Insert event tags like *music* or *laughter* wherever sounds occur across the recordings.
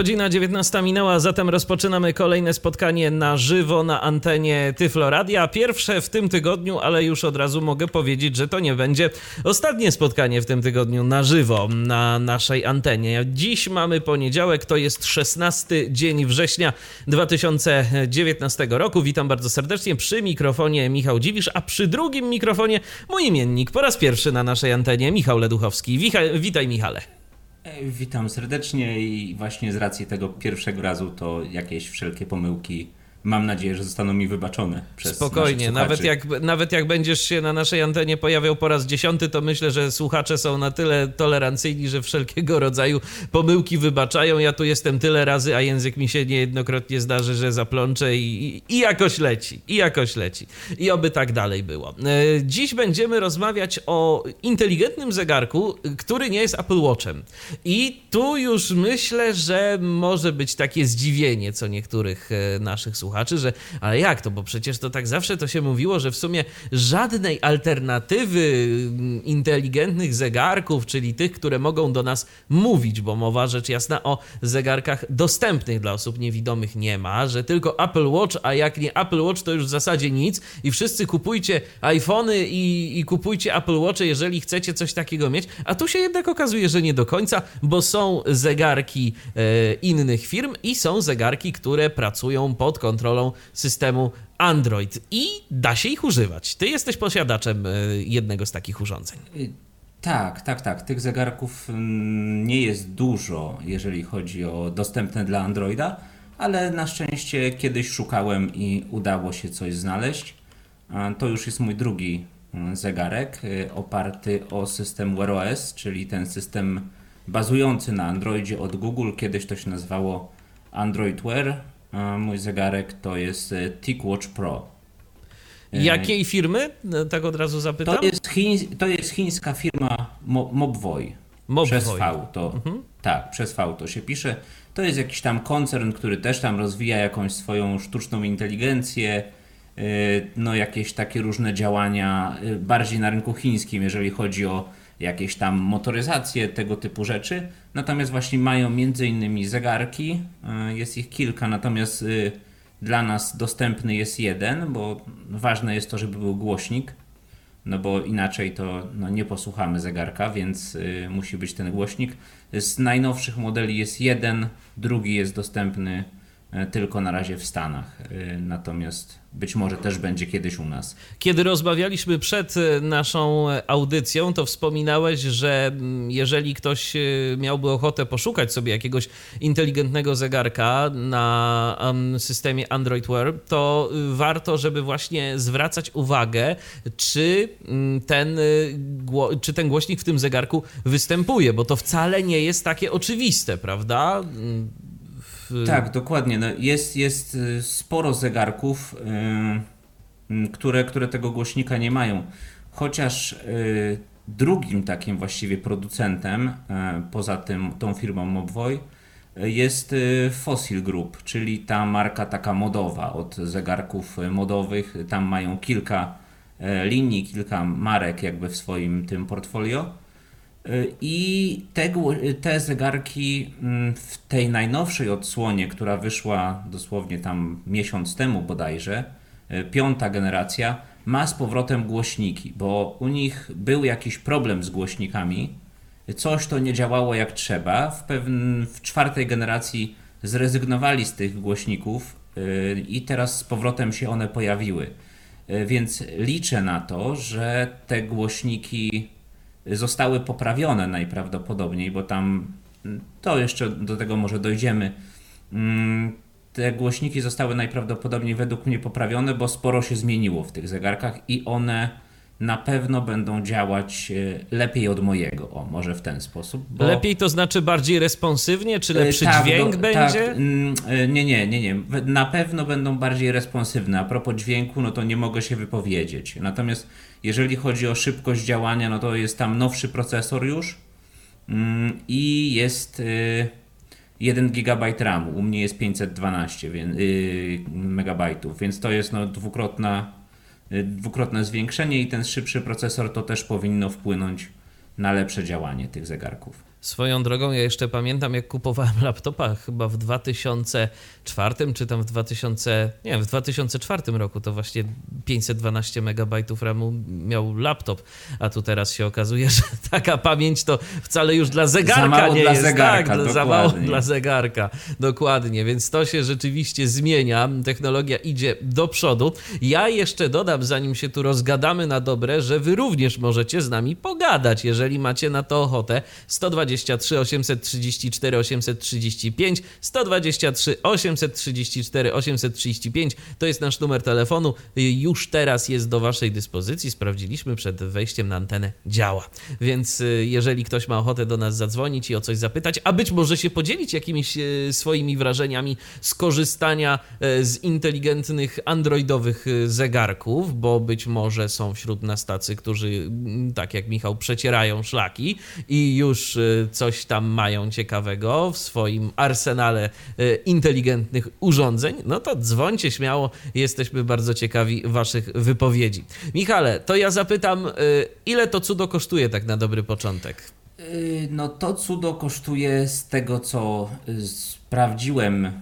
Godzina 19 minęła, zatem rozpoczynamy kolejne spotkanie na żywo na antenie Tyfloradia. Pierwsze w tym tygodniu, ale już od razu mogę powiedzieć, że to nie będzie ostatnie spotkanie w tym tygodniu na żywo na naszej antenie. Dziś mamy poniedziałek, to jest 16 dzień września 2019 roku. Witam bardzo serdecznie przy mikrofonie Michał Dziwisz, a przy drugim mikrofonie mój imiennik po raz pierwszy na naszej antenie Michał Leduchowski. witaj Michale. E, witam serdecznie i właśnie z racji tego pierwszego razu to jakieś wszelkie pomyłki mam nadzieję, że zostaną mi wybaczone przez Spokojnie, nawet jak, nawet jak będziesz się na naszej antenie pojawiał po raz dziesiąty, to myślę, że słuchacze są na tyle tolerancyjni, że wszelkiego rodzaju pomyłki wybaczają. Ja tu jestem tyle razy, a język mi się niejednokrotnie zdarzy, że zaplączę i, i, i jakoś leci, i jakoś leci. I oby tak dalej było. E, dziś będziemy rozmawiać o inteligentnym zegarku, który nie jest Apple Watchem. I tu już myślę, że może być takie zdziwienie co niektórych e, naszych słuchaczy słuchaczy, że ale jak to, bo przecież to tak zawsze to się mówiło, że w sumie żadnej alternatywy inteligentnych zegarków, czyli tych, które mogą do nas mówić, bo mowa rzecz jasna o zegarkach dostępnych dla osób niewidomych nie ma, że tylko Apple Watch, a jak nie Apple Watch, to już w zasadzie nic i wszyscy kupujcie iPhony i, i kupujcie Apple Watche, jeżeli chcecie coś takiego mieć, a tu się jednak okazuje, że nie do końca, bo są zegarki e, innych firm i są zegarki, które pracują pod kontrolą kontrolą systemu Android i da się ich używać. Ty jesteś posiadaczem e, jednego z takich urządzeń. Y, tak, tak, tak. Tych zegarków mm, nie jest dużo, jeżeli chodzi o dostępne dla Androida, ale na szczęście kiedyś szukałem i udało się coś znaleźć. To już jest mój drugi mm, zegarek y, oparty o system Wear OS, czyli ten system bazujący na Androidzie od Google. Kiedyś to się nazywało Android Wear mój zegarek to jest e, TicWatch Pro. E, Jakiej firmy? No, tak od razu zapytam. To jest, chiń, to jest chińska firma Mobvoi. Mob przez V to, mhm. tak, przez V to się pisze. To jest jakiś tam koncern, który też tam rozwija jakąś swoją sztuczną inteligencję, e, no jakieś takie różne działania bardziej na rynku chińskim, jeżeli chodzi o jakieś tam motoryzację, tego typu rzeczy. Natomiast właśnie mają między innymi zegarki, e, jest ich kilka, natomiast y, dla nas dostępny jest jeden, bo ważne jest to, żeby był głośnik, no bo inaczej to no, nie posłuchamy zegarka, więc y, musi być ten głośnik. Z najnowszych modeli jest jeden, drugi jest dostępny tylko na razie w Stanach, e, natomiast być może też będzie kiedyś u nas. Kiedy rozmawialiśmy przed e, naszą audycją, to wspominałeś, że mm, jeżeli ktoś e, miałby ochotę poszukać sobie jakiegoś inteligentnego zegarka na systemie Android Wear, to e, warto, żeby właśnie zwracać uwagę, czy mm, ten, czy ten głośnik w tym zegarku występuje, bo to wcale nie jest takie oczywiste, prawda? Tak, dokładnie. No jest, jest y, sporo zegarków, yy, które, które tego głośnika nie mają. Chociaż drugim takim właściwie producentem, poza tym tą firmą Mobvoi, jest Fossil Group, czyli ta marka taka modowa od zegarków modowych. Tam mają kilka linii, kilka marek jakby w swoim tym portfolio. I te, te zegarki mm, w tej najnowszej odsłonie, która wyszła dosłownie tam miesiąc temu bodajże, e, piąta generacja, ma z powrotem głośniki, bo u nich był jakiś problem z głośnikami, coś to nie działało jak trzeba. W, w czwartej generacji zrezygnowali z tych głośników e, i teraz z powrotem się one pojawiły. Więc liczę na to, że te głośniki zostały poprawione najprawdopodobniej, bo tam mm, to jeszcze do tego może dojdziemy. Mm, te głośniki zostały najprawdopodobniej według mnie poprawione, bo sporo się zmieniło w tych zegarkach i one na pewno będą działać e, lepiej od mojego. O, może w ten sposób. Bo... Lepiej to znaczy bardziej responsywnie, czy lepszy tak, dźwięk do, będzie? Tak, nie, nie, nie, nie. Na pewno będą bardziej responsywne. A propos dźwięku, no to nie mogę się wypowiedzieć. Natomiast jeżeli chodzi o szybkość działania, no to jest tam nowszy procesor już mm, i jest 1 GB RAMu. U mnie jest 512 y, megabajtów, więc to jest no dwukrotna dwukrotne zwiększenie i ten szybszy procesor to też powinno wpłynąć na lepsze działanie tych zegarków. Swoją drogą, ja jeszcze pamiętam, jak kupowałem *laughs* laptopa chyba w 2004 czy tam w 2000, nie w 2004 roku to właśnie 512 MB RAMu miał laptop, a tu teraz się okazuje, *laughs* że taka pamięć to wcale już dla zegarka nie dla jest. Zegarka, tak, za mało dla zegarka. Dokładnie, więc to się rzeczywiście zmienia. Technologia idzie do przodu. Ja jeszcze dodam, zanim się tu rozgadamy na dobre, że wy również możecie z nami pogadać, jeżeli macie na to ochotę. 120 123 834 835 123 834 835 to jest nasz numer telefonu. Już teraz jest do Waszej dyspozycji. Sprawdziliśmy przed wejściem na antenę. Działa. Więc y, jeżeli ktoś ma ochotę do nas zadzwonić i o coś zapytać, a być może się podzielić jakimiś y, swoimi wrażeniami z korzystania y, z inteligentnych androidowych zegarków, bo być może są wśród nas tacy, którzy, mm, tak jak Michał, przecierają szlaki i już coś tam mają ciekawego w swoim arsenale e, inteligentnych urządzeń, no to dzwońcie śmiało, jesteśmy bardzo ciekawi Waszych wypowiedzi. Michale, to ja zapytam, e, ile to cudo kosztuje tak na dobry początek? E, no to cudo kosztuje z tego, co sprawdziłem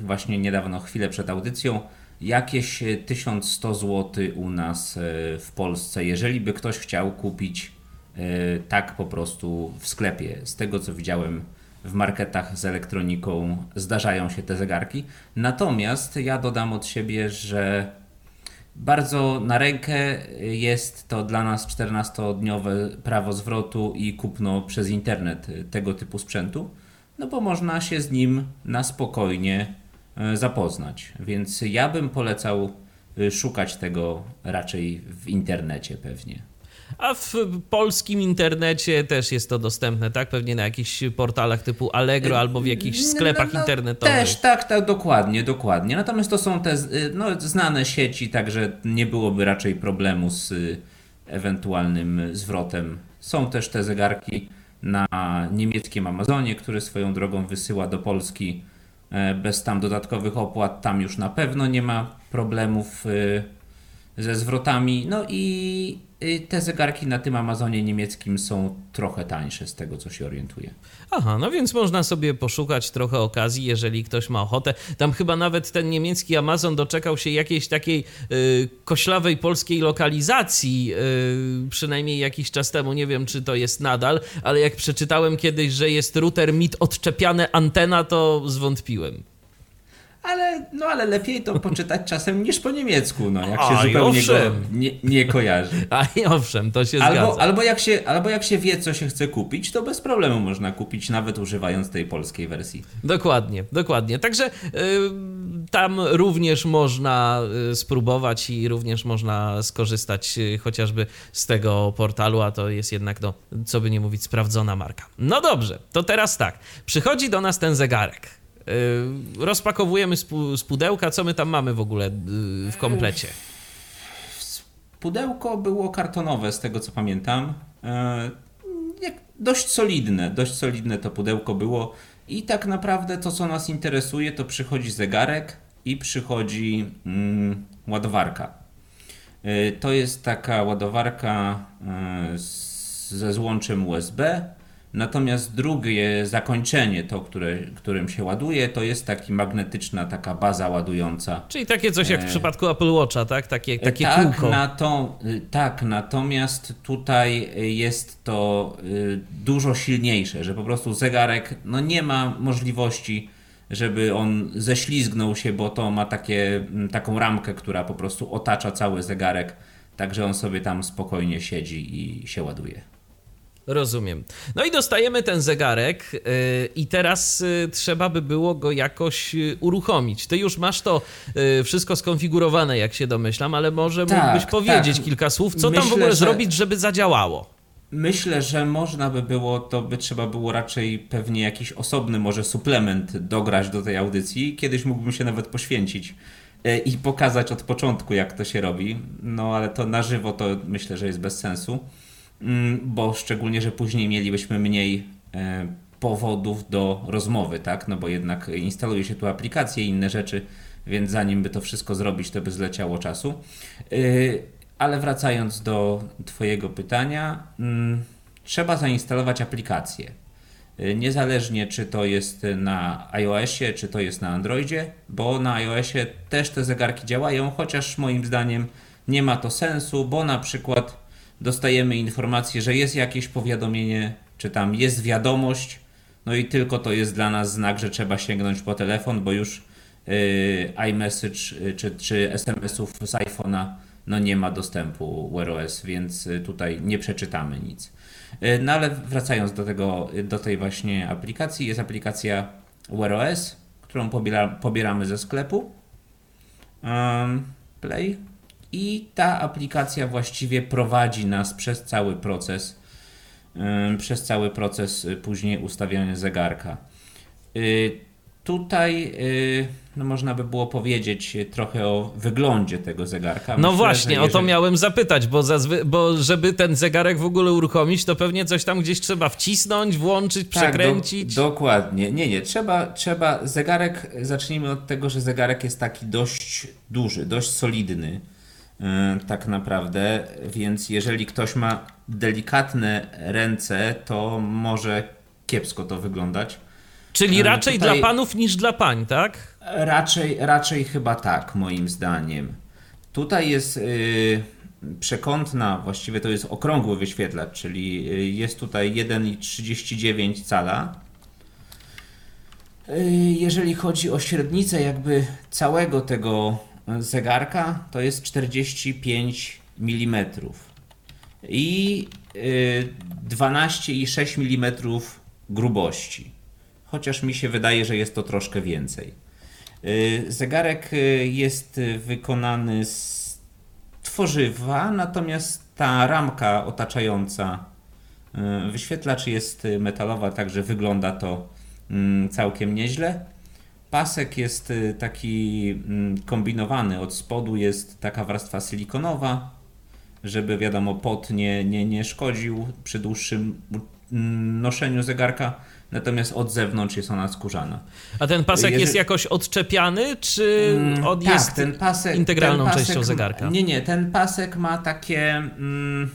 właśnie niedawno, chwilę przed audycją, jakieś 1100 zł u nas w Polsce. Jeżeli by ktoś chciał kupić tak po prostu w sklepie. Z tego co widziałem w marketach z elektroniką zdarzają się te zegarki. Natomiast ja dodam od siebie, że bardzo na rękę jest to dla nas 14-dniowe prawo zwrotu i kupno przez internet tego typu sprzętu, no bo można się z nim na spokojnie e, zapoznać. Więc ja bym polecał e, szukać tego raczej w internecie pewnie. A w polskim internecie też jest to dostępne, tak? Pewnie na jakichś portalach typu Allegro albo w jakichś no, sklepach no, no, internetowych. Też, tak, tak, dokładnie, dokładnie. Natomiast to są te no, znane sieci, także nie byłoby raczej problemu z y, ewentualnym zwrotem. Są też te zegarki na niemieckim Amazonie, który swoją drogą wysyła do Polski e, bez tam dodatkowych opłat. Tam już na pewno nie ma problemów y, ze zwrotami. No i Y, te zegarki na tym Amazonie niemieckim są trochę tańsze z tego, co się orientuję. Aha, no więc można sobie poszukać trochę okazji, jeżeli ktoś ma ochotę. Tam chyba nawet ten niemiecki Amazon doczekał się jakiejś takiej y, koślawej polskiej lokalizacji, y, przynajmniej jakiś czas temu. Nie wiem, czy to jest nadal, ale jak przeczytałem kiedyś, że jest router mit odczepiane antena, to zwątpiłem ale, no, ale lepiej to poczytać czasem niż po niemiecku, no, jak się A, zupełnie go nie, nie kojarzy. *laughs* A i owszem, to się albo, zgadza. Albo jak, się, albo jak się wie, co się chce kupić, to bez problemu można kupić, nawet używając tej polskiej wersji. Dokładnie, dokładnie. Także y, tam również można y, spróbować i również można skorzystać y, chociażby z tego portalu, a to jest jednak, no, co by nie mówić, sprawdzona marka. No dobrze, to teraz tak. Przychodzi do nas ten zegarek rozpakowujemy z pudełka. Co my tam mamy w ogóle y, w komplecie? Pudełko było kartonowe, z tego co pamiętam. Dość solidne, dość solidne to pudełko było. I tak naprawdę to, co nas interesuje, to przychodzi zegarek i przychodzi mm, ładowarka. To jest taka ładowarka ze złączem USB Natomiast drugie zakończenie, to które, którym się ładuje, to jest taka magnetyczna taka baza ładująca. Czyli takie coś jak w e, przypadku Apple Watcha, tak? Takie, takie tak, kółko. Y, tak, natomiast tutaj jest to dużo silniejsze, że po prostu zegarek no nie ma możliwości, żeby on ześlizgnął się, bo to ma takie, taką ramkę, która po prostu otacza cały zegarek, także on sobie tam spokojnie siedzi i się ładuje. Rozumiem. No i dostajemy ten zegarek yy, i teraz yy, trzeba by było go jakoś yy, uruchomić. Ty już masz to y, wszystko skonfigurowane, jak się domyślam, ale może tak, mógłbyś powiedzieć tak. kilka słów, co Myślę, tam w ogóle że... zrobić, żeby zadziałało? Myślę, że można by było, to by trzeba było raczej pewnie jakiś osobny może suplement dograć do tej audycji. Kiedyś mógłbym się nawet poświęcić i pokazać od początku, jak to się robi. No ale to na żywo to myślę, że jest bez sensu, bo szczególnie, że później mielibyśmy mniej e, powodów do rozmowy, tak? No bo jednak instaluje się tu aplikacje i inne rzeczy, więc zanim by to wszystko zrobić, to by zleciało czasu. E, ale wracając do Twojego pytania, mm, trzeba zainstalować aplikację. Y, niezależnie czy to jest na iOSie, czy to jest na Androidzie, bo na iOSie też te zegarki działają, chociaż moim zdaniem nie ma to sensu, bo na przykład dostajemy informację, że jest jakieś powiadomienie, czy tam jest wiadomość, no i tylko to jest dla nas znak, że trzeba sięgnąć po telefon, bo już yy, iMessage y, czy, czy SMS-ów z iPhone'a no nie ma dostępu Wear OS, więc y, tutaj nie przeczytamy nic. Y, no ale wracając do tego, do tej właśnie aplikacji, jest aplikacja Wear OS, którą pobiera, pobieramy ze sklepu. Um, Play i ta aplikacja właściwie prowadzi nas przez cały proces przez cały proces później ustawiania zegarka. Tutaj y, no można by było powiedzieć trochę o wyglądzie tego zegarka. No Myślę, właśnie, jeżeli... o to miałem zapytać, bo, zazwy... bo żeby ten zegarek w ogóle uruchomić, to pewnie coś tam gdzieś trzeba wcisnąć, włączyć, tak, przekręcić. Do, dokładnie. Nie, nie, trzeba, trzeba zegarek, zacznijmy od tego, że zegarek jest taki dość duży, dość solidny tak naprawdę, więc jeżeli ktoś ma delikatne ręce, to może kiepsko to wyglądać. Czyli raczej Tutaj... dla panów niż dla pań, tak? Raczej, raczej chyba tak, moim zdaniem. Tutaj jest yy, przekątna, właściwie to jest okrągły wyświetlacz, czyli y, jest tutaj 1,39 cala. Yy, jeżeli chodzi o średnicę jakby całego tego zegarka, to jest 45 mm i yy, 12,6 mm grubości chociaż mi się wydaje, że jest to troszkę więcej. Y, zegarek y, jest wykonany z tworzywa, natomiast ta ramka otaczająca y, wyświetlacz jest metalowa, także wygląda to mm, całkiem nieźle. Pasek jest taki mm, kombinowany. Od spodu jest taka warstwa silikonowa, żeby wiadomo, pot nie, nie, nie szkodził przy dłuższym mm, noszeniu zegarka natomiast od zewnątrz jest ona skórzana. A ten pasek Jeżeli... jest jakoś odczepiany, czy mm, on tak, jest ten pasek, integralną ten pasek, częścią zegarka? Nie, nie, ten pasek ma takie... Mm,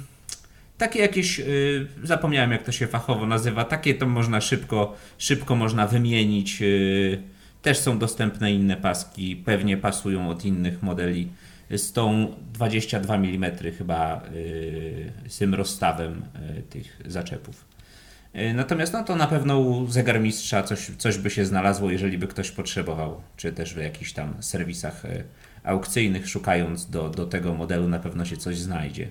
takie jakieś, y, zapomniałem jak to się fachowo nazywa, takie to można szybko, szybko można wymienić. Y, też są dostępne inne paski, pewnie pasują od innych modeli z tą 22 mm chyba y, z tym rozstawem tych zaczepów. E, natomiast no to na pewno u zegarmistrza coś, coś by się znalazło, jeżeli by ktoś potrzebował, czy też w jakichś tam serwisach aukcyjnych, szukając do, do tego modelu, na pewno się coś znajdzie.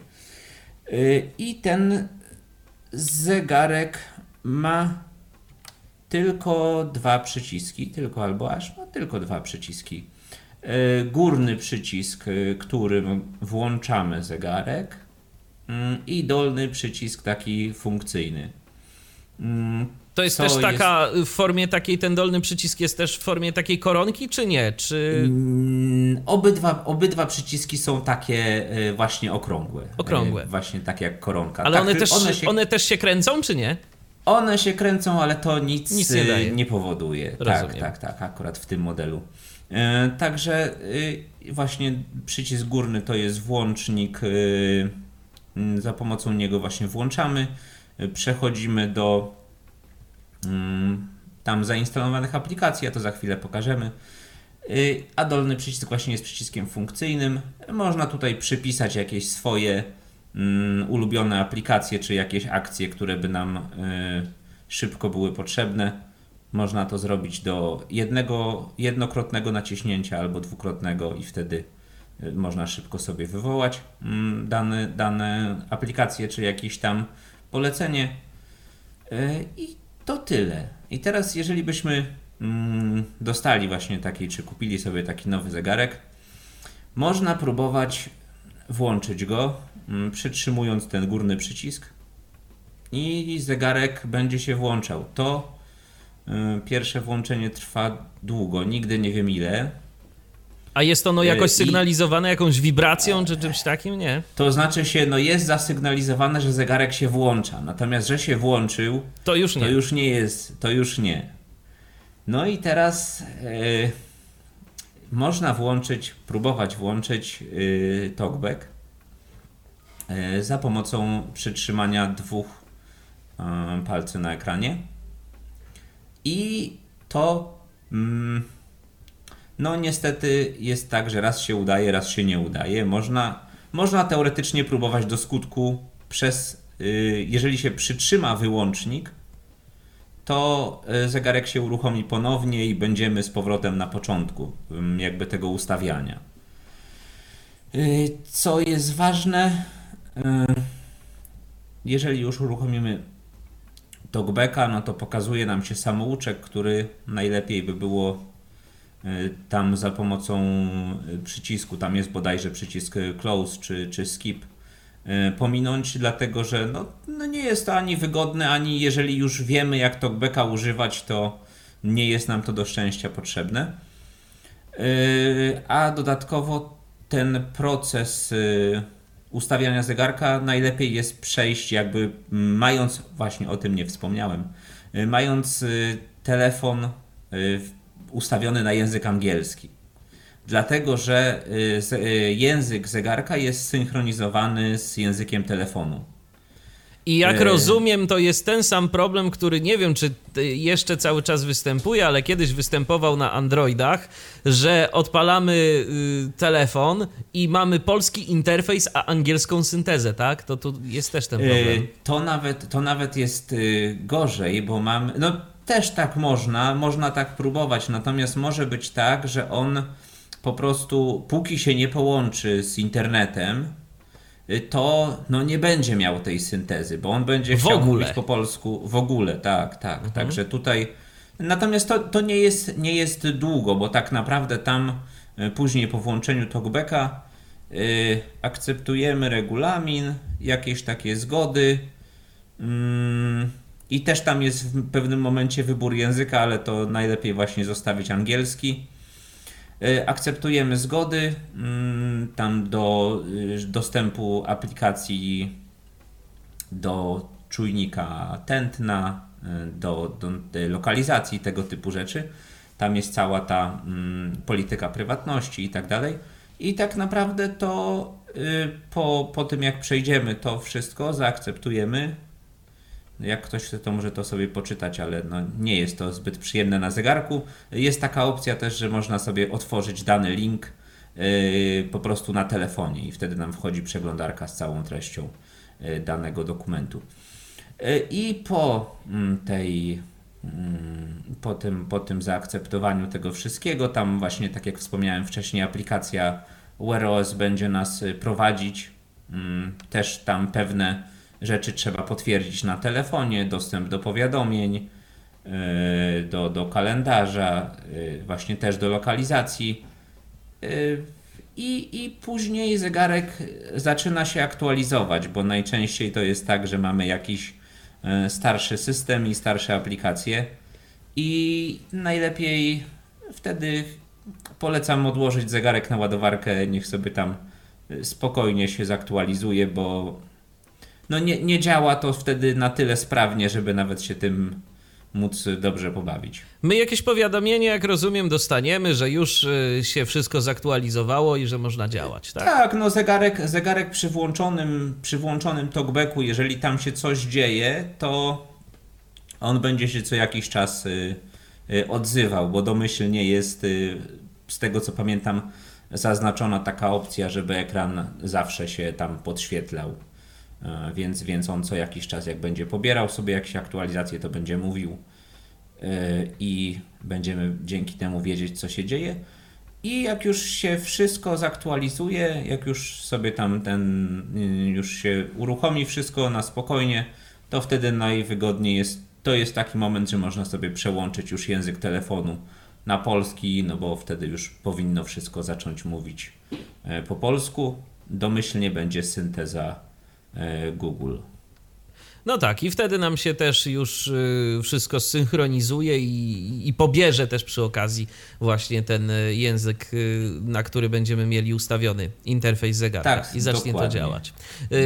I ten zegarek ma tylko dwa przyciski, tylko albo aż ma tylko dwa przyciski. Górny przycisk, którym włączamy zegarek, mm, i dolny przycisk taki funkcyjny. Mm, to jest też taka jest... w formie takiej, ten dolny przycisk jest też w formie takiej koronki, czy nie? Czy... Mm, obydwa, obydwa przyciski są takie e, właśnie okrągłe. Okrągłe. E, właśnie takie jak koronka. Ale tak, one, też, one, się... one też się kręcą, czy nie? One się kręcą, ale to nic, nic nie, e, nie, powoduje. Tak, Rozumiem. Tak, tak, tak, akurat w tym modelu. Także właśnie przycisk górny to jest włącznik. Za pomocą niego właśnie włączamy przechodzimy do mm, tam zainstalowanych aplikacji, a to za chwilę pokażemy. Y, a dolny przycisk właśnie jest przyciskiem funkcyjnym. Można tutaj przypisać jakieś swoje mm, ulubione aplikacje, czy jakieś akcje, które by nam y, szybko były potrzebne. Można to zrobić do jednego, jednokrotnego naciśnięcia albo dwukrotnego i wtedy y, można szybko sobie wywołać mm, dane, dane aplikacje, czy jakiś tam polecenie. I to tyle. I teraz, jeżeli byśmy mm, dostali właśnie taki, czy kupili sobie taki nowy zegarek, można próbować włączyć go, przytrzymując ten górny przycisk i zegarek będzie się włączał. To y, pierwsze włączenie trwa długo, nigdy nie wiem ile. A jest ono jakoś sygnalizowane jakąś wibracją czy czymś takim? Nie. To znaczy się, no jest zasygnalizowane, że zegarek się włącza. Natomiast, że się włączył, to już nie. To już nie jest, to już nie. No i teraz yy, można włączyć, próbować włączyć yy, talkback za pomocą przytrzymania dwóch palców na ekranie. I to mm, no niestety jest tak, że raz się udaje, raz się nie udaje. Można, można teoretycznie próbować do skutku przez, yy, jeżeli się przytrzyma wyłącznik, to y, zegarek się uruchomi ponownie i będziemy z powrotem na początku jakby tego ustawiania. Y, co jest ważne, y, jeżeli już uruchomimy talkbacka, no to pokazuje nam się samouczek, który najlepiej by było tam za pomocą przycisku, tam jest bodajże przycisk close czy, czy skip, E, pominąć, dlatego że no, no nie jest to ani wygodne, ani jeżeli już wiemy jak talkbacka używać, to nie jest nam to do szczęścia potrzebne. E, a dodatkowo ten proces e, ustawiania zegarka najlepiej jest przejść jakby mając, właśnie o tym nie wspomniałem, mając telefon ustawiony na język angielski dlatego że y, y, język zegarka jest synchronizowany z językiem telefonu. I jak rozumiem, to jest ten sam problem, który nie wiem, czy jeszcze cały czas występuje, ale kiedyś występował na Androidach, że odpalamy y, telefon i mamy polski interfejs, a angielską syntezę, tak? To tu jest też ten problem. To nawet, to nawet jest gorzej, bo mamy. No też tak można, można tak próbować, natomiast może być tak, że on po prostu póki się nie połączy z internetem, y, to no nie będzie miał tej syntezy, bo on będzie w chciał ogóle. mówić po polsku w ogóle, tak, tak. Mhm. Także tutaj. Natomiast to, to nie, jest, nie jest długo, bo tak naprawdę tam y, później po włączeniu talkbacka yy, akceptujemy regulamin, jakieś takie zgody. Yy, I też tam jest w pewnym momencie wybór języka, ale to najlepiej właśnie zostawić angielski. E, akceptujemy zgody mm, tam do y, dostępu aplikacji do czujnika tętna, e, do, do lokalizacji, tego typu rzeczy. Tam jest cała ta mm, polityka prywatności i tak dalej. I tak naprawdę to y, po, po tym, jak przejdziemy to wszystko, zaakceptujemy, jak ktoś chce, to może to sobie poczytać, ale no nie jest to zbyt przyjemne na zegarku. Jest taka opcja też, że można sobie otworzyć dany link yy, po prostu na telefonie i wtedy nam wchodzi przeglądarka z całą treścią yy, danego dokumentu. Yy, I po mm, tej mm, po tym, po tym zaakceptowaniu tego wszystkiego, tam właśnie tak jak wspomniałem wcześniej, aplikacja Wear OS będzie nas y, prowadzić. Mm, też tam pewne rzeczy trzeba potwierdzić na telefonie, dostęp do powiadomień, e, do, do kalendarza, e, właśnie też do lokalizacji. E, I, I później zegarek zaczyna się aktualizować, bo najczęściej to jest tak, że mamy jakiś starszy system i starsze aplikacje. I najlepiej wtedy polecam odłożyć zegarek na ładowarkę, niech sobie tam spokojnie się zaktualizuje, bo no nie, nie działa to wtedy na tyle sprawnie, żeby nawet się tym móc dobrze pobawić. My jakieś powiadomienie, jak rozumiem, dostaniemy, że już y, się wszystko zaktualizowało i że można działać, tak? Tak, no zegarek, zegarek przy włączonym, przy włączonym talkbacku, jeżeli tam się coś dzieje, to on będzie się co jakiś czas y, y, odzywał, bo domyślnie jest, z tego co pamiętam, zaznaczona taka opcja, żeby ekran zawsze się tam podświetlał. E, więc, więc on co jakiś czas, jak będzie pobierał sobie jakieś aktualizacje, to będzie mówił e, i będziemy dzięki temu wiedzieć, co się dzieje. I jak już się wszystko zaktualizuje, jak już sobie tam ten, y, już się uruchomi wszystko na spokojnie, to wtedy najwygodniej jest to jest taki moment, że można sobie przełączyć już język telefonu na polski, no bo wtedy już powinno wszystko zacząć mówić e, po polsku. Domyślnie będzie synteza Google. No tak, i wtedy nam się też już y, wszystko zsynchronizuje i, i pobierze też przy okazji właśnie ten y, język, y, na który będziemy mieli ustawiony interfejs zegarka tak, i zacznie dokładnie. to działać.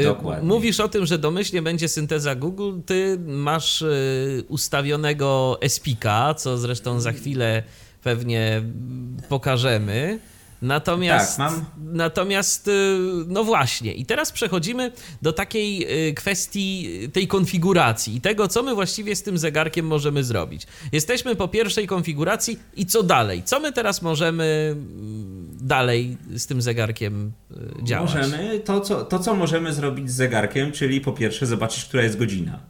Dokładnie. Mówisz o tym, że domyślnie będzie synteza Google, ty masz ustawionego Espika, co zresztą za chwilę pewnie pokażemy. Natomiast, tak, natomiast, y, no właśnie, i teraz przechodzimy do takiej y, kwestii tej konfiguracji i tego, co my właściwie z tym zegarkiem możemy zrobić. Jesteśmy po pierwszej konfiguracji i co dalej? Co my teraz możemy mm, dalej z tym zegarkiem y, działać? Możemy to, co, to, co możemy zrobić z zegarkiem, czyli po pierwsze zobaczyć, która jest godzina.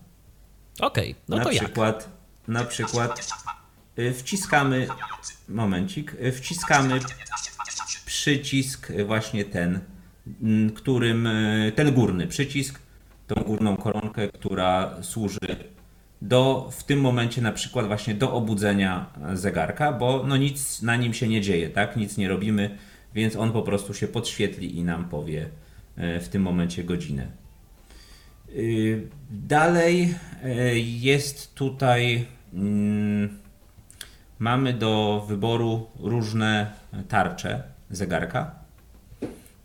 Okej, okay, no na to przykład, jak? Na przykład wciskamy, momencik, wciskamy przycisk właśnie ten, którym, ten górny przycisk, tą górną koronkę, która służy do, w tym momencie na przykład właśnie do obudzenia zegarka, bo no nic na nim się nie dzieje, tak? Nic nie robimy, więc on po prostu się podświetli i nam powie w tym momencie godzinę. Dalej jest tutaj mamy do wyboru różne tarcze zegarka.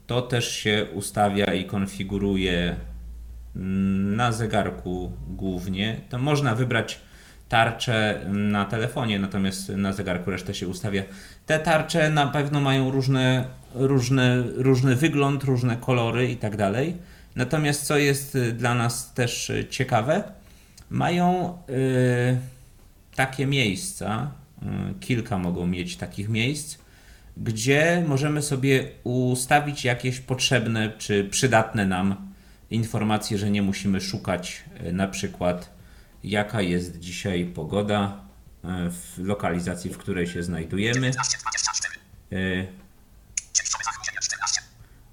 To też się ustawia i konfiguruje na zegarku głównie. To można wybrać tarcze na telefonie, natomiast na zegarku resztę się ustawia. Te tarcze na pewno mają różne, różne, różny wygląd, różne kolory i tak dalej. Natomiast co jest dla nas też ciekawe, mają yy, takie miejsca, yy, kilka mogą mieć takich miejsc, gdzie możemy sobie ustawić jakieś potrzebne czy przydatne nam informacje, że nie musimy szukać e, na przykład jaka jest dzisiaj pogoda e, w lokalizacji, w której się znajdujemy. E,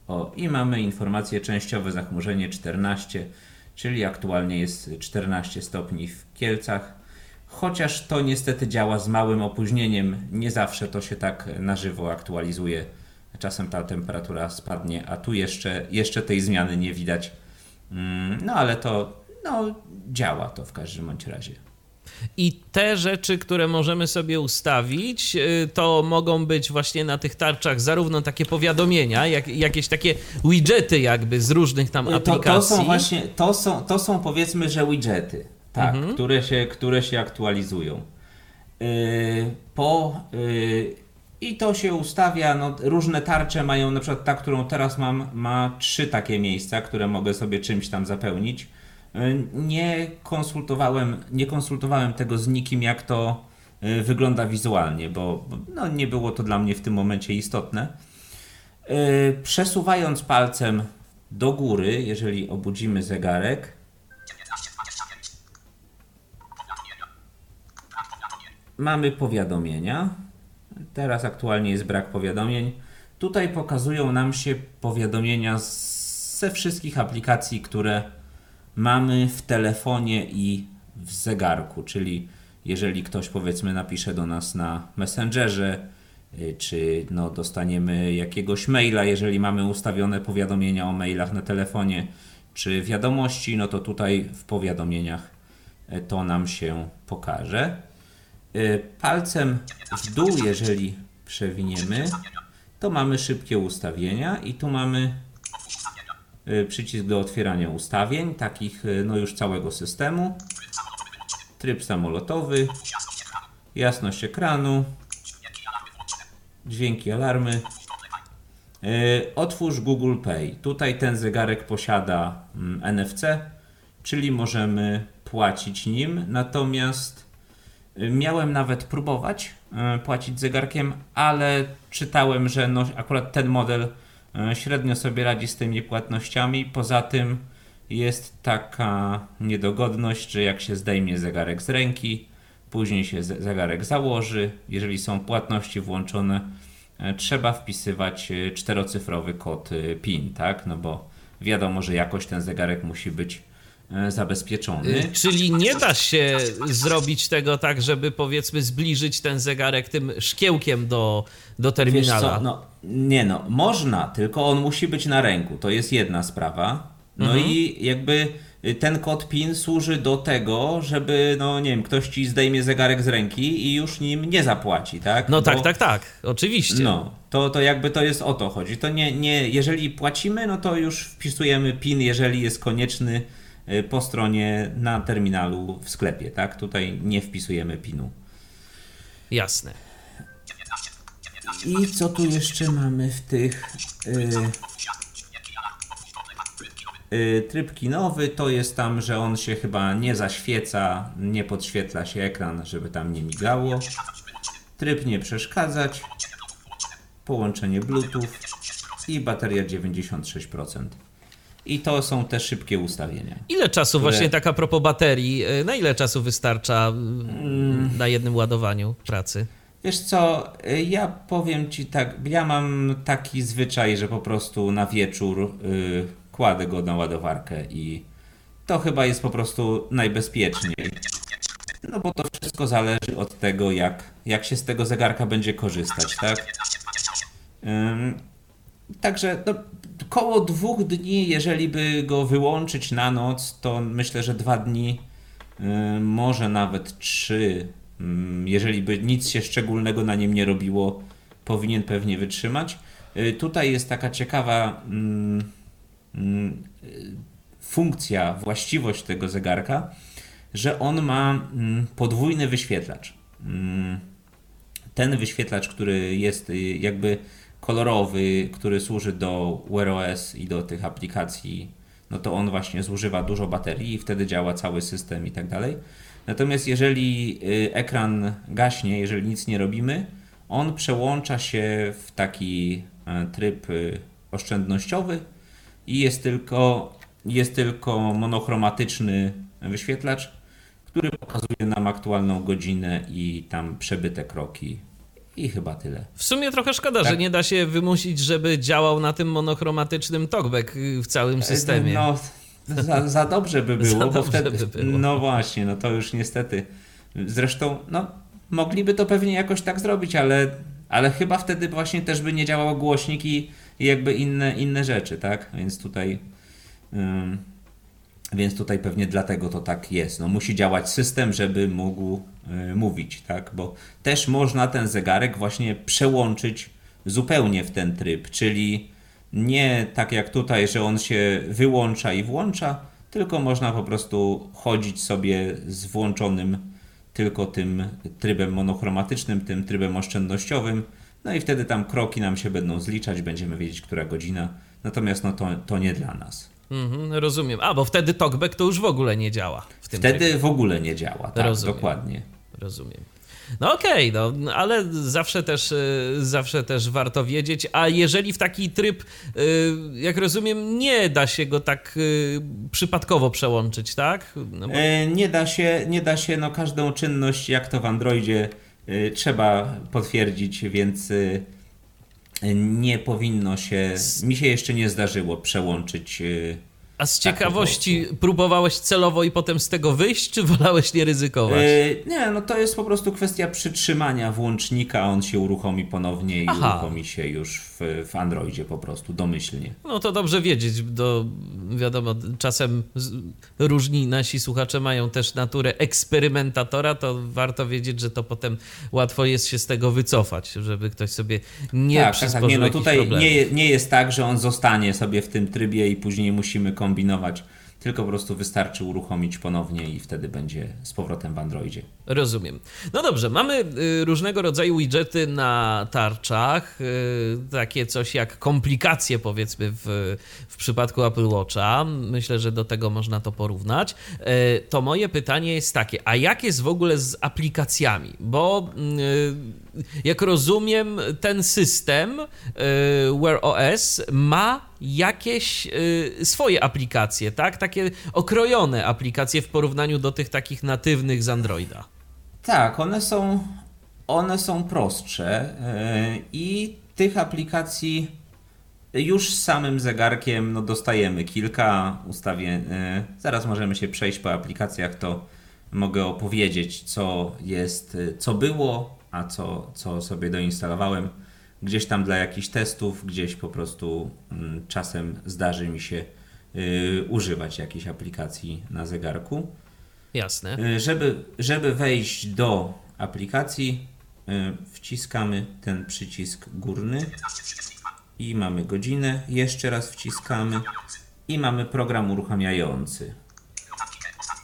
o, i mamy informację częściowe zachmurzenie 14, czyli aktualnie jest 14 stopni w Kielcach chociaż to niestety działa z małym opóźnieniem. Nie zawsze to się tak na żywo aktualizuje. Czasem ta temperatura spadnie, a tu jeszcze, jeszcze tej zmiany nie widać. Mm, no ale to no, działa to w każdym bądź razie. I te rzeczy, które możemy sobie ustawić, y, to mogą być właśnie na tych tarczach zarówno takie powiadomienia, jak jakieś takie widgety jakby z różnych tam aplikacji. To, to są właśnie, to są, to są powiedzmy, że widgety. Tak, mhm. które, się, które się aktualizują. Yy, po, yy, I to się ustawia, no, różne tarcze mają, na przykład ta, którą teraz mam, ma trzy takie miejsca, które mogę sobie czymś tam zapełnić. Yy, nie konsultowałem, nie konsultowałem tego z nikim, jak to wygląda wizualnie, bo, no, nie było to dla mnie w tym momencie istotne. Przesuwając palcem do góry, jeżeli obudzimy zegarek, mamy powiadomienia. Teraz aktualnie jest brak powiadomień. Tutaj pokazują nam się powiadomienia ze wszystkich aplikacji, które mamy w telefonie i w zegarku, czyli jeżeli ktoś powiedzmy napisze do nas na Messengerze, y, czy no, dostaniemy jakiegoś maila, jeżeli mamy ustawione powiadomienia o mailach na telefonie, czy wiadomości, no to tutaj w powiadomieniach y, to nam się pokaże. Y, palcem w dół, jeżeli przewiniemy, to mamy szybkie ustawienia i tu mamy y, przycisk do otwierania ustawień, takich y, no już całego systemu. Tryb samolotowy, jasność ekranu, dźwięki alarmy. Otwórz Google Pay. Tutaj ten zegarek posiada mm, NFC, czyli możemy płacić nim, natomiast Miałem nawet próbować e, płacić zegarkiem, ale czytałem, że no, akurat ten model e, średnio sobie radzi z tymi płatnościami. Poza tym jest taka niedogodność, że jak się zdejmie zegarek z ręki, później się zegarek założy, jeżeli są płatności włączone, e, trzeba wpisywać czterocyfrowy kod PIN, tak? No bo wiadomo, że jakoś ten zegarek musi być zabezpieczony. Y, czyli nie da się zrobić tego tak, żeby powiedzmy zbliżyć ten zegarek tym szkiełkiem do, do terminala. No, nie no, można, tylko on musi być na ręku. To jest jedna sprawa. No mhm. i jakby ten kod PIN służy do tego, żeby, no nie wiem, ktoś ci zdejmie zegarek z ręki i już nim nie zapłaci, tak? No Bo, tak, tak, tak, oczywiście. No, to, to jakby to jest o to chodzi. To nie, nie, jeżeli płacimy, no to już wpisujemy PIN, jeżeli jest konieczny y, po stronie na terminalu w sklepie, tak? Tutaj nie wpisujemy PIN-u. Jasne. I co tu jeszcze mamy w tych... Yy... Y, tryb kinowy to jest tam, że on się chyba nie zaświeca, nie podświetla się ekran, żeby tam nie migało. Tryb nie przeszkadzać. Połączenie Bluetooth i bateria 96%. I to są te szybkie ustawienia. Ile czasu które... właśnie taka propos baterii, y, na ile czasu wystarcza mm. na jednym ładowaniu pracy? Wiesz co, y, ja powiem ci tak, ja mam taki zwyczaj, że po prostu na wieczór yy, kładę go na ładowarkę i to chyba jest po prostu najbezpieczniej. No bo to wszystko zależy od tego, jak, jak się z tego zegarka będzie korzystać, tak? Ym, także no, koło dwóch dni, jeżeli by go wyłączyć na noc, to myślę, że dwa dni, może nawet trzy, jeżeli by nic się szczególnego na nim nie robiło, powinien pewnie wytrzymać. Yy, tutaj jest taka ciekawa Mm, funkcja, właściwość tego zegarka, że on ma mm, podwójny wyświetlacz. Mm, ten wyświetlacz, który jest y, jakby kolorowy, który służy do Wear OS i do tych aplikacji, no to on właśnie zużywa dużo baterii i wtedy działa cały system i tak dalej. Natomiast jeżeli y, ekran gaśnie, jeżeli nic nie robimy, on przełącza się w taki e, tryb y, oszczędnościowy, i jest tylko, jest tylko monochromatyczny wyświetlacz, który pokazuje nam aktualną godzinę i tam przebyte kroki. I chyba tyle. W sumie trochę szkoda, tak? że nie da się wymusić, żeby działał na tym monochromatycznym talkback w całym e, systemie. No, za, za dobrze by *laughs* było, bo wtedy. By było. No właśnie, no to już niestety. Zresztą, no, mogliby to pewnie jakoś tak zrobić, ale, ale chyba wtedy właśnie też by nie działał głośnik i i jakby inne, inne rzeczy, tak? Więc tutaj. Więc tutaj pewnie dlatego to tak jest. No, musi działać system, żeby mógł y, mówić, tak? Bo też można ten zegarek właśnie przełączyć zupełnie w ten tryb, czyli nie tak jak tutaj, że on się wyłącza i włącza, tylko można po prostu chodzić sobie z włączonym tylko tym trybem monochromatycznym, tym trybem oszczędnościowym no i wtedy tam kroki nam się będą zliczać, będziemy wiedzieć, która godzina. Natomiast no to, to nie dla nas. Mhm, rozumiem. A, bo wtedy talkback to już w ogóle nie działa. wtedy trybie. w ogóle nie działa, tak, rozumiem. dokładnie. Rozumiem. No okej, okay, no, ale zawsze też, e, zawsze też warto wiedzieć. A jeżeli w taki tryb, e, jak rozumiem, nie da się go tak e, przypadkowo przełączyć, tak? No bo... Nie da się, nie da się, no każdą czynność, jak to w Androidzie Y, trzeba potwierdzić, więc y, nie powinno się, mi się jeszcze nie zdarzyło przełączyć y, a z tak, ciekawości tak, próbowałeś celowo i potem z tego wyjść, czy wolałeś nie ryzykować? Yy, nie, no to jest po prostu kwestia przytrzymania włącznika, on się uruchomi ponownie i Aha. uruchomi się już w, w Androidzie po prostu domyślnie. No to dobrze wiedzieć, do, wiadomo, czasem różni nasi słuchacze mają też naturę eksperymentatora, to warto wiedzieć, że to potem łatwo jest się z tego wycofać, żeby ktoś sobie nie tak, tak, tak. Nie, no tutaj nie, nie jest tak, że on zostanie sobie w tym trybie i później musimy kombinować, tylko po prostu wystarczy uruchomić ponownie i wtedy będzie z powrotem w Androidzie. Rozumiem. No dobrze, mamy y, różnego rodzaju widgety na tarczach, y, takie coś jak komplikacje powiedzmy w, w przypadku Apple Watcha. Myślę, że do tego można to porównać. Y, to moje pytanie jest takie, a jak jest w ogóle z aplikacjami? Bo jak rozumiem, ten system Wear OS ma jakieś swoje aplikacje, tak? Takie okrojone aplikacje w porównaniu do tych takich natywnych z Androida. Tak, one są, one są prostsze yy, i tych aplikacji Już z samym zegarkiem no, dostajemy kilka ustawień. Zaraz możemy się przejść po aplikacjach, to mogę opowiedzieć, co jest, co było, a co, co sobie doinstalowałem. Gdzieś tam dla jakichś testów, gdzieś po prostu mm, czasem zdarzy mi się y, używać jakiejś aplikacji na zegarku. Jasne. Y, żeby, żeby wejść do aplikacji, y, wciskamy ten przycisk górny i mamy godzinę. Jeszcze raz wciskamy i mamy program uruchamiający.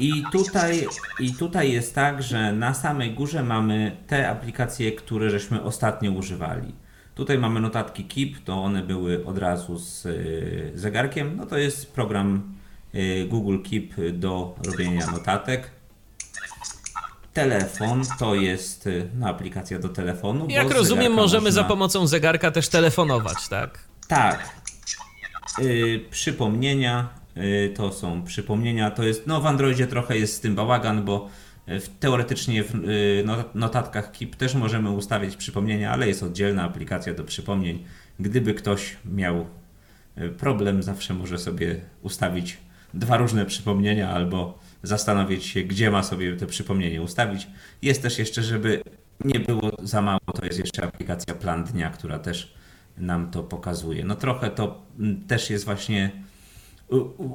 I tutaj, I tutaj jest tak, że na samej górze mamy te aplikacje, które żeśmy ostatnio używali. Tutaj mamy notatki Keep, to one były od razu z y, zegarkiem. No to jest program y, Google Keep do robienia notatek. Telefon to jest y, no, aplikacja do telefonu. Jak rozumiem, możemy można... za pomocą zegarka też telefonować, tak? Tak. Yy, przypomnienia to są przypomnienia. To jest, no w Androidzie trochę jest z tym bałagan, bo y, w, teoretycznie w y, notatkach Keep też możemy ustawić przypomnienia, ale jest oddzielna aplikacja do przypomnień. Gdyby ktoś miał problem, zawsze może sobie ustawić dwa różne przypomnienia albo zastanowić się, gdzie ma sobie te przypomnienie ustawić. Jest też jeszcze, żeby nie było za mało, to jest jeszcze aplikacja Plan Dnia, która też nam to pokazuje. No trochę to mm, też jest właśnie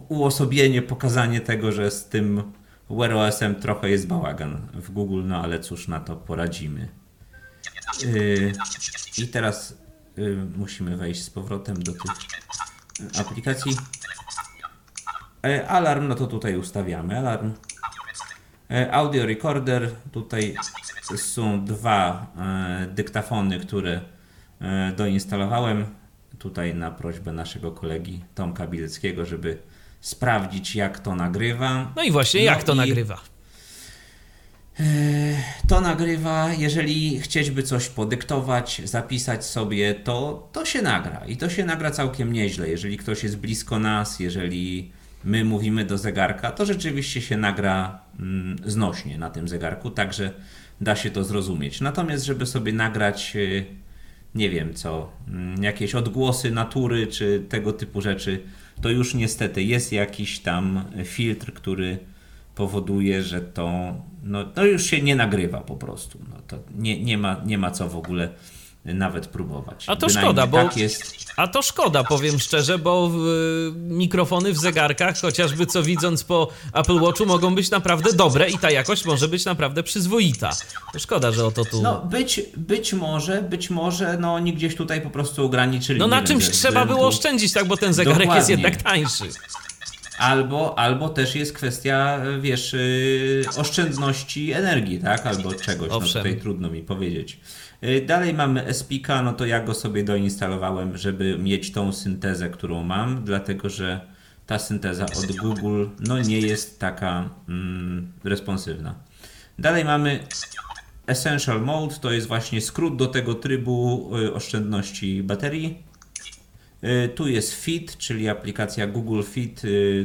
uosobienie, pokazanie tego, że z tym Wear OS-em trochę jest bałagan w Google, no ale cóż na to poradzimy. Yy, I teraz yy, musimy wejść z powrotem do tych aplikacji. Yy, alarm, no to tutaj ustawiamy alarm. Audio recorder, tutaj są dwa yy, dyktafony, które doinstalowałem tutaj na prośbę naszego kolegi Tomka Bileckiego, żeby sprawdzić, jak to nagrywa. No i właśnie, no jak to i... nagrywa? E, to nagrywa, jeżeli chcieliby coś podyktować, zapisać sobie, to, to się nagra. I to się nagra całkiem nieźle. Jeżeli ktoś jest blisko nas, jeżeli my mówimy do zegarka, to rzeczywiście się nagra mm, znośnie na tym zegarku, także da się to zrozumieć. Natomiast, żeby sobie nagrać e, nie wiem co, mm, jakieś odgłosy natury czy tego typu rzeczy, to już niestety jest jakiś tam filtr, który powoduje, że to no, to już się nie nagrywa po prostu. No, to nie, nie, ma, nie ma co w ogóle nawet próbować. A to szkoda, bo tak jest... a to szkoda, powiem szczerze, bo w, mikrofony w zegarkach, chociażby co widząc po Apple Watchu, mogą być naprawdę dobre i ta jakość może być naprawdę przyzwoita. To szkoda, że oto tu. No być, być może, być może, no oni gdzieś tutaj po prostu ograniczyli. No na czymś trzeba było oszczędzić, tak, bo ten zegarek Dokładnie. jest jednak tańszy. Albo, albo też jest kwestia, wiesz, yy, oszczędności energii, tak? Albo czegoś. No tutaj trudno mi powiedzieć. Y, dalej mamy SPK, no to ja go sobie doinstalowałem, żeby mieć tą syntezę, którą mam, dlatego że ta synteza od Google no nie jest taka mm, responsywna. Dalej mamy Essential Mode, to jest właśnie skrót do tego trybu y, oszczędności baterii. Y, tu jest Fit, czyli aplikacja Google Fit,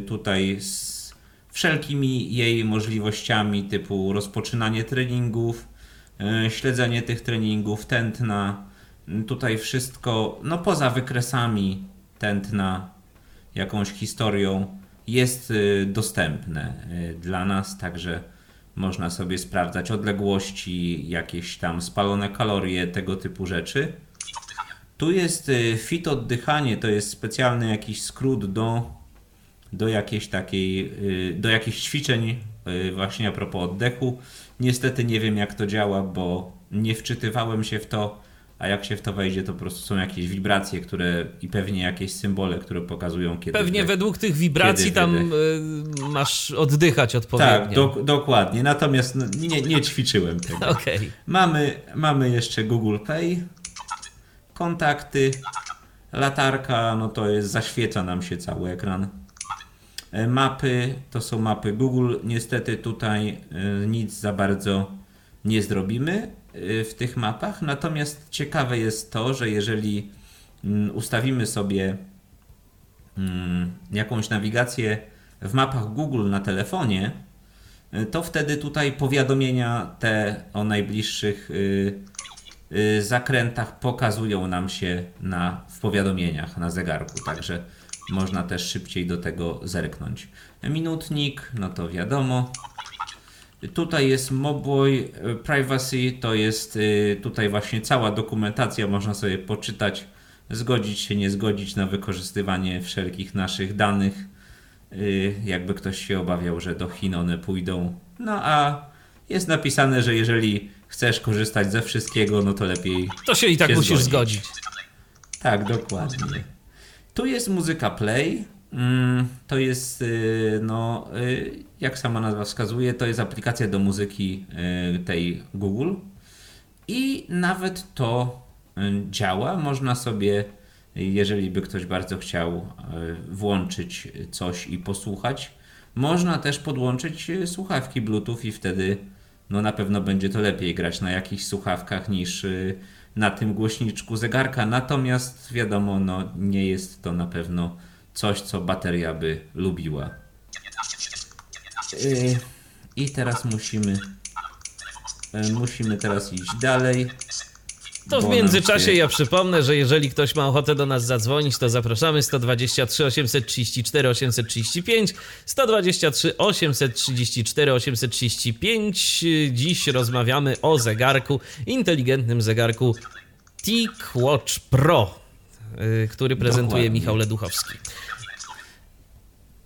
tutaj z wszelkimi jej możliwościami typu rozpoczynanie treningów, E, śledzenie tych treningów, tętna, tutaj wszystko, no poza wykresami tętna, jakąś historią, jest dostępne dla nas, także można sobie sprawdzać odległości, jakieś tam spalone kalorie, tego typu rzeczy. Tu jest fit oddychanie, to jest specjalny jakiś skrót do, do jakiejś takiej, do jakichś ćwiczeń właśnie a propos oddechu. Niestety nie wiem jak to działa, bo nie wczytywałem się w to, a jak się w to wejdzie, to po prostu są jakieś wibracje, które i pewnie jakieś symbole, które pokazują kiedy. Pewnie według tych wibracji tam y, masz oddychać odpowiednio. Tak, do, dokładnie. Natomiast no, nie, nie ćwiczyłem tego. *laughs* Okay. Mamy, mamy jeszcze Google Pay, kontakty, latarka, no to jest, zaświeca nam się cały ekran. E, mapy to są mapy Google. Niestety tutaj e, nic za bardzo nie zrobimy e, w tych mapach. Natomiast ciekawe jest to, że jeżeli mm, ustawimy sobie mm, jakąś nawigację w mapach Google na telefonie, to wtedy tutaj powiadomienia te o najbliższych zakrętach pokazują nam się na, w powiadomieniach na zegarku, także można też szybciej do tego zerknąć. Minutnik, no to wiadomo. Tutaj jest Mobile Privacy, to jest tutaj właśnie cała dokumentacja, można sobie poczytać, zgodzić się, nie zgodzić na wykorzystywanie wszelkich naszych danych Y, jakby ktoś się obawiał, że do Chin one pójdą. No a jest napisane, że jeżeli chcesz korzystać ze wszystkiego, no to lepiej. To się i tak musisz zgodzić. Tak, dokładnie. Tu jest muzyka Play. Mm, to jest, y, no, y, jak sama nazwa wskazuje, to jest aplikacja do muzyki tej Google. I nawet to działa. Można sobie jeżeli by ktoś bardzo chciał włączyć coś i posłuchać. Można też podłączyć słuchawki Bluetooth i wtedy no na pewno będzie to lepiej grać na jakichś słuchawkach niż e, na tym głośniczku zegarka. Natomiast wiadomo, no nie jest to na pewno coś, co bateria by lubiła. I teraz musimy musimy teraz iść dalej. To w międzyczasie ja przypomnę, że jeżeli ktoś ma ochotę do nas zadzwonić, to zapraszamy 123 834 835 123 834 835. Dziś rozmawiamy o zegarku, inteligentnym zegarku TicWatch Pro, y, który prezentuje Dokładnie. Michał Leduchowski.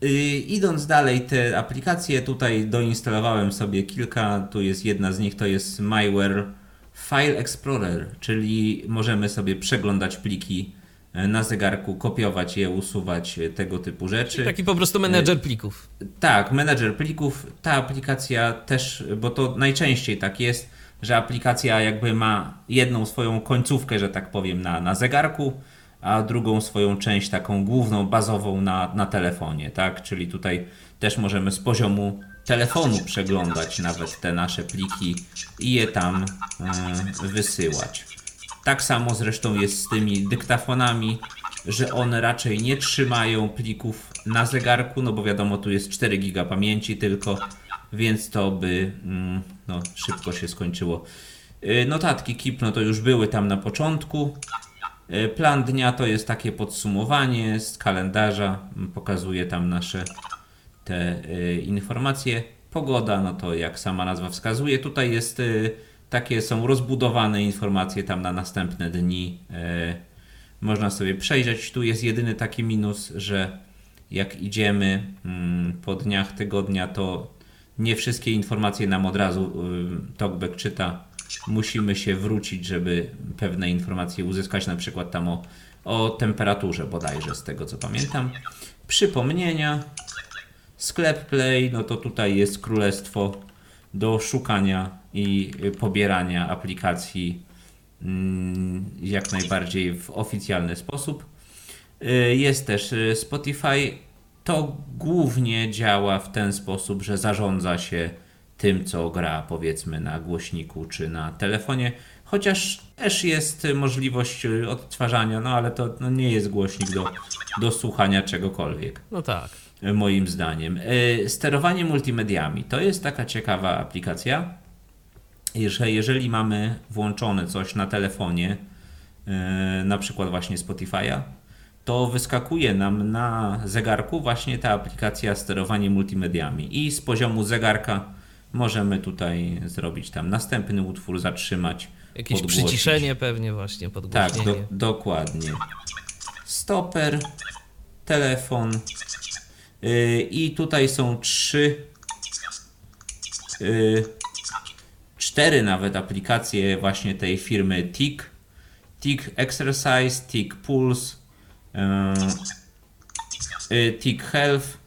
Y, idąc dalej, te aplikacje tutaj doinstalowałem sobie kilka. Tu jest jedna z nich, to jest MyWear File Explorer, czyli możemy sobie przeglądać pliki e, na zegarku, kopiować je, usuwać e, tego typu rzeczy. Czyli taki po prostu menedżer plików. Tak, menedżer plików. Ta aplikacja też, bo to najczęściej tak jest, że aplikacja jakby ma jedną swoją końcówkę, że tak powiem, na, na zegarku, a drugą swoją część taką główną, bazową na, na telefonie, tak? Czyli tutaj też możemy z poziomu telefonu przeglądać nawet te nasze pliki i je tam e, wysyłać. Tak samo zresztą jest z tymi dyktafonami, że one raczej nie trzymają plików na zegarku, no bo wiadomo, tu jest 4 giga pamięci tylko, więc to by mm, no, szybko się skończyło. E, notatki KIP, no to już były tam na początku. E, plan dnia to jest takie podsumowanie z kalendarza, pokazuje tam nasze te y, informacje. Pogoda, no to jak sama nazwa wskazuje, tutaj jest y, takie są rozbudowane informacje tam na następne dni. Y, można sobie przejrzeć. Tu jest jedyny taki minus, że jak idziemy mm, po dniach tygodnia, to nie wszystkie informacje nam od razu TalkBack czyta. Musimy się wrócić, żeby pewne informacje uzyskać, na przykład tam o, o temperaturze bodajże, z tego co pamiętam. Przypomnienia, Sklep Play, no to tutaj jest królestwo do szukania i pobierania aplikacji mm, jak najbardziej w oficjalny sposób. Y, jest też y, Spotify. To głównie działa w ten sposób, że zarządza się tym, co gra, powiedzmy, na głośniku czy na telefonie. Chociaż też jest możliwość y, odtwarzania, no ale to no nie jest głośnik do, do słuchania czegokolwiek. No tak moim zdaniem. E, sterowanie multimediami to jest taka ciekawa aplikacja, że jeżeli mamy włączone coś na telefonie, e, na przykład właśnie Spotify'a, to wyskakuje nam na zegarku właśnie ta aplikacja sterowanie multimediami i z poziomu zegarka możemy tutaj zrobić tam następny utwór, zatrzymać. Jakieś podgłosić. przyciszenie pewnie właśnie, podgłośnienie. Tak, do, dokładnie. Stoper, telefon, I tutaj są trzy, y, cztery nawet aplikacje właśnie tej firmy TIC. TIC Exercise, TIC Pulse, y, TIC Health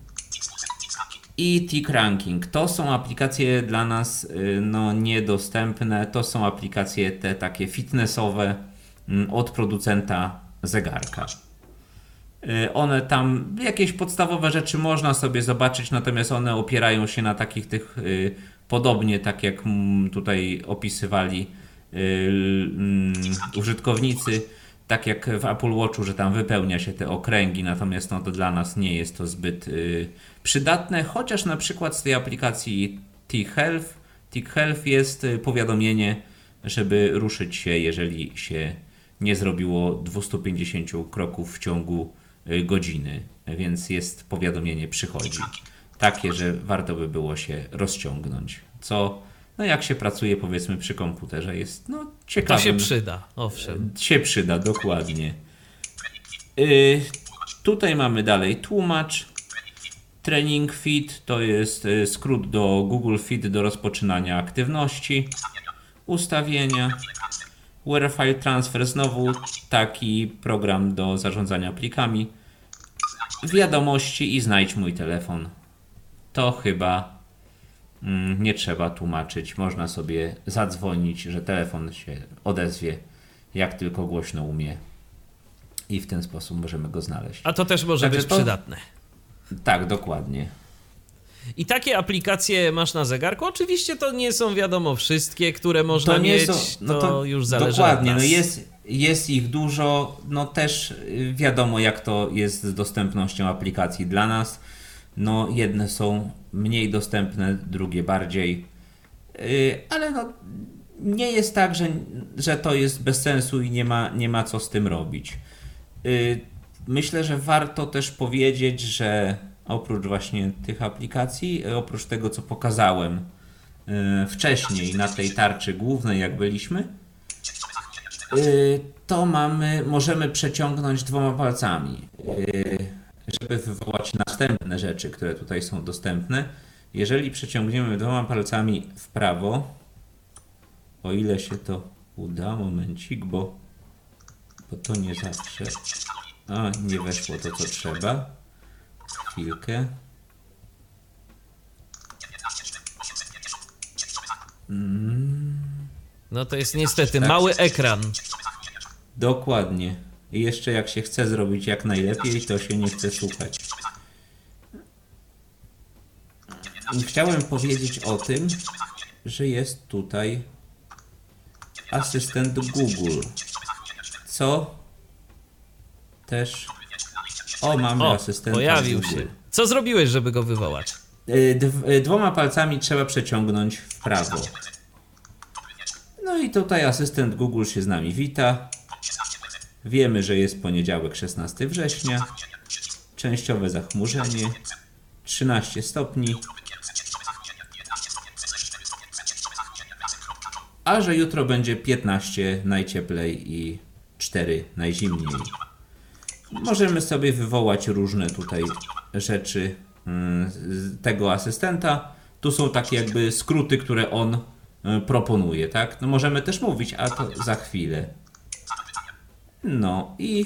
i TIC Ranking. To są aplikacje dla nas no, niedostępne. To są aplikacje te takie fitnessowe mm, od producenta zegarka. Y, one tam, jakieś podstawowe rzeczy można sobie zobaczyć, natomiast one opierają się na takich tych, y, podobnie tak jak tutaj opisywali y, mm, użytkownicy, tak jak w Apple Watchu, że tam wypełnia się te okręgi, natomiast no to dla nas nie jest to zbyt przydatne, chociaż na przykład z tej aplikacji T-Health, T-Health jest powiadomienie, żeby ruszyć się, jeżeli się nie zrobiło 250 kroków w ciągu godziny, więc jest powiadomienie przychodzi. Takie, że warto by było się rozciągnąć. Co, no jak się pracuje powiedzmy przy komputerze, jest no ciekawe. To się przyda, owszem. Się przyda, dokładnie. Y, tutaj mamy dalej tłumacz. Training Fit to jest y, skrót do Google Fit do rozpoczynania aktywności. Ustawienia. Where Transfer znowu taki program do zarządzania plikami. Wiadomości i znajdź mój telefon. To chyba mm, nie trzeba tłumaczyć. Można sobie zadzwonić, że telefon się odezwie, jak tylko głośno umie. I w ten sposób możemy go znaleźć. A to też może Także być to... przydatne. Tak, dokładnie. I takie aplikacje masz na zegarku. Oczywiście to nie są wiadomo wszystkie, które można to mieć. Są, no to, to, już zależy Dokładnie, od nas. no jest, jest ich dużo. No też y, wiadomo, jak to jest z dostępnością aplikacji dla nas. No jedne są mniej dostępne, drugie bardziej. Yy, ale no nie jest tak, że, że to jest bez sensu i nie ma, nie ma co z tym robić. Yy, myślę, że warto też powiedzieć, że oprócz właśnie tych aplikacji, e, oprócz tego, co pokazałem e, wcześniej na tej tarczy głównej, jak byliśmy, e, to mamy, możemy przeciągnąć dwoma palcami, żeby wywołać następne rzeczy, które tutaj są dostępne. Jeżeli przeciągniemy dwoma palcami w prawo, o ile się to uda, momencik, bo, bo to nie zawsze. A, nie weszło to, co trzeba chwilkę. Mm. No to jest niestety tak. mały ekran. Dokładnie. I jeszcze jak się chce zrobić jak najlepiej, to się nie chce słuchać. I chciałem powiedzieć o tym, że jest tutaj asystent Google, co też o, mamy o, asystenta. Pojawił się. Co zrobiłeś, żeby go wywołać? Y, y, dwoma palcami trzeba przeciągnąć w prawo. No i tutaj asystent Google się z nami wita. Wiemy, że jest poniedziałek 16 września. Częściowe zachmurzenie. 13 stopni. A że jutro będzie 15 najcieplej i 4 najzimniej. Możemy sobie wywołać różne tutaj rzeczy mm, tego asystenta. Tu są takie jakby skróty, które on y, proponuje, tak? No możemy też mówić, a to za chwilę. No i...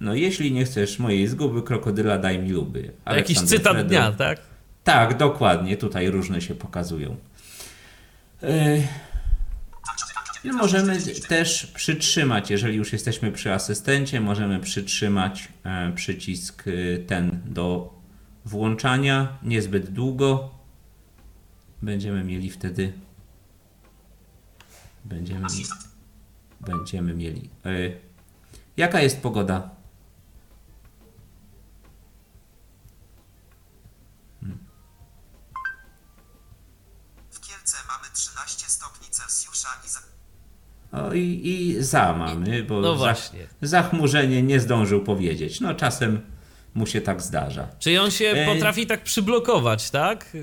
No jeśli nie chcesz mojej zguby krokodyla, daj mi luby. Jakiś cytat dnia, tak? Tak, dokładnie. Tutaj różne się pokazują. Yy... No możemy też przytrzymać, jeżeli już jesteśmy przy asystencie, możemy przytrzymać e, przycisk e, ten do włączania niezbyt długo. Będziemy mieli wtedy będziemy, będziemy mieli. E, jaka jest pogoda? O, i, i za mamy, bo no właśnie. Za, zachmurzenie nie zdążył powiedzieć. No czasem mu się tak zdarza. Czy on się e... potrafi tak przyblokować, tak?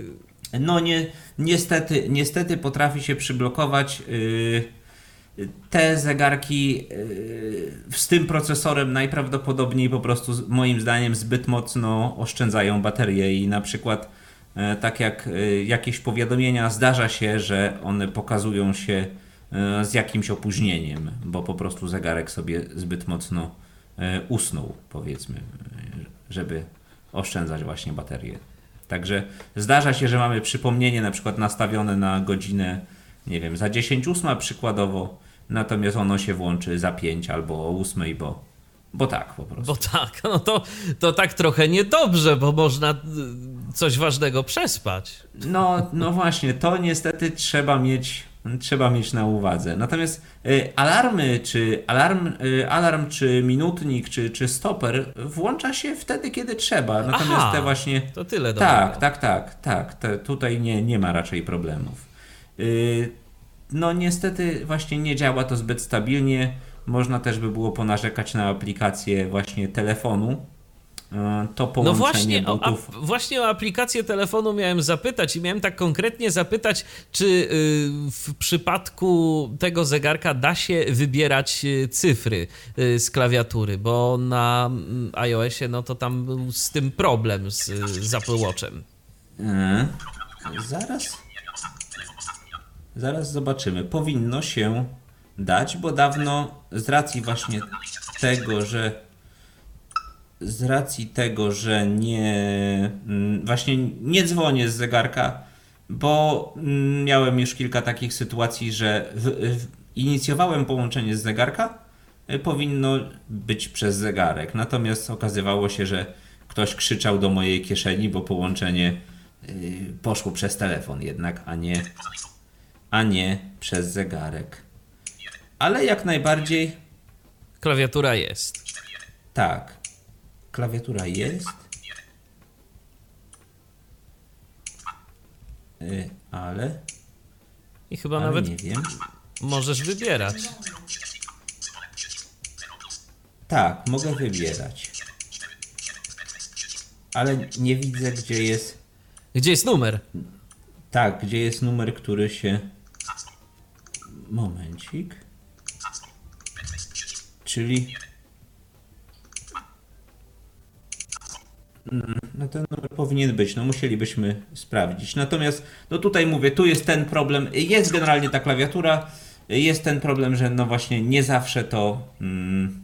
No nie, niestety, niestety potrafi się przyblokować. Yy, te zegarki yy, z tym procesorem najprawdopodobniej po prostu moim zdaniem zbyt mocno oszczędzają baterię i na przykład yy, tak jak jakieś powiadomienia zdarza się, że one pokazują się E, z jakimś opóźnieniem, bo po prostu zegarek sobie zbyt mocno e, usnął, powiedzmy, e, żeby oszczędzać właśnie baterię. Także zdarza się, że mamy przypomnienie na przykład nastawione na godzinę, nie wiem, za 10 ósma przykładowo, natomiast ono się włączy za 5 albo o 8, bo, bo tak po prostu. Bo tak, no to, to tak trochę niedobrze, bo można coś ważnego przespać. No, no właśnie, to niestety trzeba mieć trzeba mieć na uwadze. Natomiast y, alarmy, czy alarm, y, alarm, czy minutnik, czy, czy stoper włącza się wtedy, kiedy trzeba. Natomiast Aha, te właśnie. To tyle Tak, tak, tak, tak. Te, tutaj nie, nie ma raczej problemów. No niestety właśnie nie działa to zbyt stabilnie. Można też by było ponarzekać na aplikację właśnie telefonu, to połączenie no właśnie butów. O, właśnie o aplikację telefonu miałem zapytać i miałem tak konkretnie zapytać, czy y, w przypadku tego zegarka da się wybierać y, cyfry y, z klawiatury, bo na mm, iOSie no to tam był z tym problem z, z Apple Watchem. E, zaraz. Zaraz zobaczymy. Powinno się dać, bo dawno z racji właśnie tego, że z racji tego, że nie mm, właśnie nie dzwonię z zegarka, bo mm, miałem już kilka takich sytuacji, że w, w, inicjowałem połączenie z zegarka, e, powinno być przez zegarek. Natomiast okazywało się, że ktoś krzyczał do mojej kieszeni, bo połączenie y, poszło przez telefon jednak, a nie, a nie przez zegarek. Ale jak najbardziej. Klawiatura jest. Tak. Klawiatura jest. Y, ale. I chyba ale nawet nie wiem. możesz wybierać. Tak, mogę wybierać. Ale nie widzę, gdzie jest. Gdzie jest numer? Tak, gdzie jest numer, który się. Momencik. Czyli No ten numer powinien być, no musielibyśmy sprawdzić. Natomiast, no tutaj mówię, tu jest ten problem, jest generalnie ta klawiatura, jest ten problem, że no właśnie nie zawsze to mm,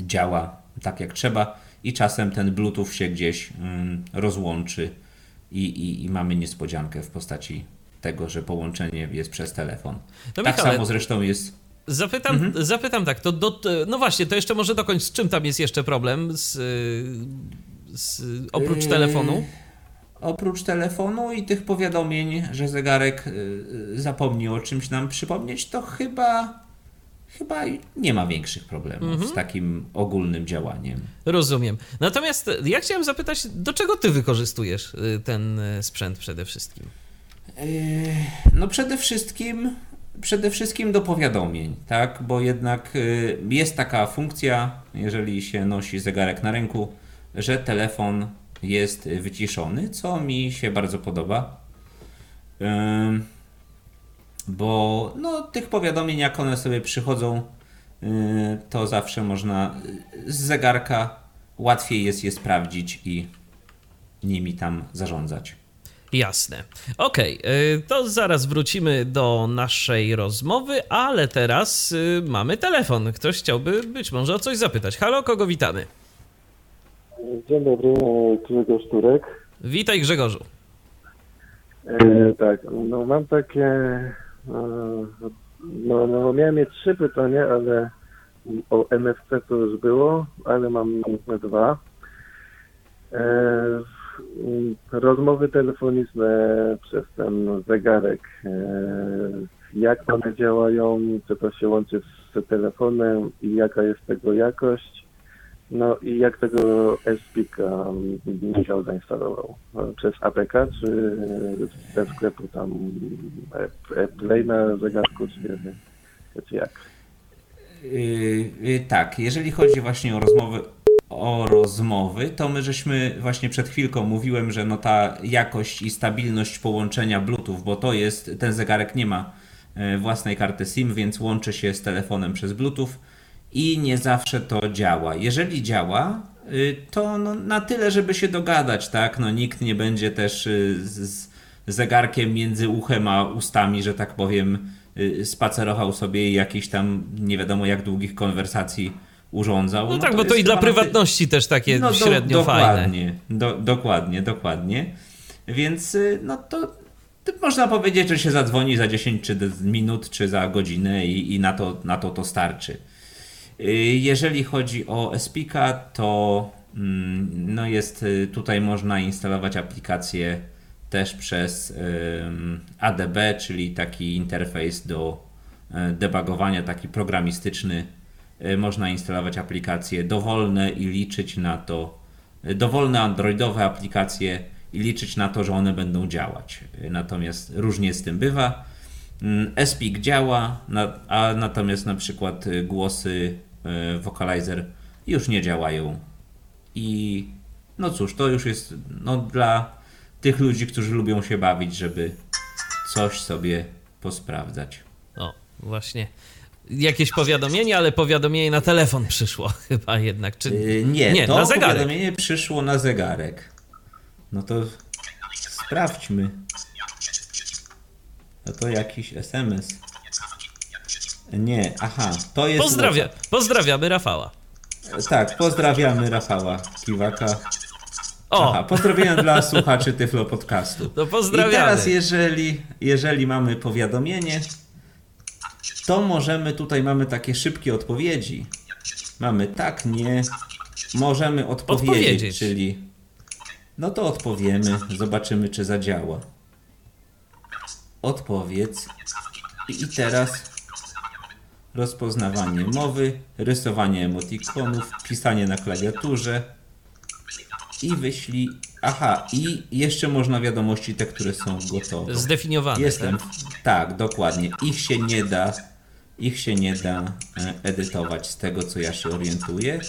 działa tak jak trzeba i czasem ten Bluetooth się gdzieś mm, rozłączy i, i, i, mamy niespodziankę w postaci tego, że połączenie jest przez telefon. No tak Michale, samo zresztą jest Zapytam, mhm. zapytam tak, to do, no właśnie, to jeszcze może dokończ, z czym tam jest jeszcze problem z, z, oprócz yy, telefonu? Oprócz telefonu i tych powiadomień, że zegarek yy, zapomni o czymś nam przypomnieć, to chyba chyba nie ma większych problemów mhm. z takim ogólnym działaniem. Rozumiem. Natomiast ja chciałem zapytać, do czego ty wykorzystujesz y, ten y, sprzęt przede wszystkim? Yy, no przede wszystkim przede wszystkim do powiadomień, tak? Bo jednak y, jest taka funkcja, jeżeli się nosi zegarek na ręku, że telefon jest wyciszony, co mi się bardzo podoba. Bo no, tych powiadomień, jak one sobie przychodzą, y, to zawsze można z zegarka łatwiej jest je sprawdzić i nimi tam zarządzać. Jasne. Okej, okay, to zaraz wrócimy do naszej rozmowy, ale teraz y, mamy telefon. Ktoś chciałby być może o coś zapytać. Halo, kogo witamy? Dzień dobry, Grzegorz Turek. Witaj Grzegorzu. E, tak, no mam takie, e, no, no miałem mieć trzy pytania, ale o NFC to już było, ale mam dwa. E, rozmowy telefoniczne przez ten zegarek, e, jak one działają, czy to się łączy z telefonem i jaka jest tego jakość, no i jak tego SPIKa Michał zainstalował? Przez APK, czy ze sklepu tam Play na zegarku, czy, czy jak? Yy, tak, jeżeli chodzi właśnie o rozmowy o rozmowy, to my żeśmy właśnie przed chwilką mówiłem, że no ta jakość i stabilność połączenia Bluetooth, bo to jest, ten zegarek nie ma e, własnej karty SIM, więc łączy się z telefonem przez Bluetooth i nie zawsze to działa. Jeżeli działa, y, to no na tyle, żeby się dogadać, tak? No nikt nie będzie też y, z zegarkiem między uchem a ustami, że tak powiem, y, spacerował sobie i jakichś tam nie wiadomo jak długich konwersacji urządzał. No, no tak, bo to i dla prywatności też takie no, średnio do, dokładnie, fajne. Do, dokładnie, dokładnie. Więc no to, to, można powiedzieć, że się zadzwoni za 10 czy minut, czy za godzinę i, i na, to, na to to starczy. Y, jeżeli chodzi o Espika, to mm, no jest y, tutaj można instalować aplikację też przez ADB, czyli taki interfejs do debugowania, taki programistyczny Y, można instalować aplikacje dowolne i liczyć na to, y, dowolne androidowe aplikacje i liczyć na to, że one będą działać. Natomiast różnie z tym bywa. Mm, SPIC działa, a natomiast na przykład głosy Vocalizer już nie działają. I no cóż, to już jest no, dla tych ludzi, którzy lubią się bawić, żeby coś sobie posprawdzać. O, właśnie. Jakieś powiadomienie, ale powiadomienie na telefon przyszło *laughs* chyba jednak. Czy... Yy, nie, nie, to na zegarek. powiadomienie przyszło na zegarek. No to sprawdźmy. No to jakiś SMS. Nie, aha, to jest. Pozdrawia, pozdrawiamy Rafała. Tak, pozdrawiamy Rafała Kiwaka. O! Aha, pozdrowienia dla słuchaczy Tyflo Podcastu. To pozdrawiamy. I teraz jeżeli, jeżeli mamy powiadomienie, to możemy, tutaj mamy takie szybkie odpowiedzi. Mamy tak, nie, możemy odpowiedzieć, odpowiedzieć. czyli no to odpowiemy, zobaczymy czy zadziała. Odpowiedz. I teraz rozpoznawanie mowy, rysowanie emotikonów, pisanie na klawiaturze i wyślij. Aha, i jeszcze można wiadomości te, które są gotowe. Zdefiniowane. Jestem. Tak? tak, dokładnie. Ich się nie da. Ich się nie da e, edytować z tego, co ja się orientuję,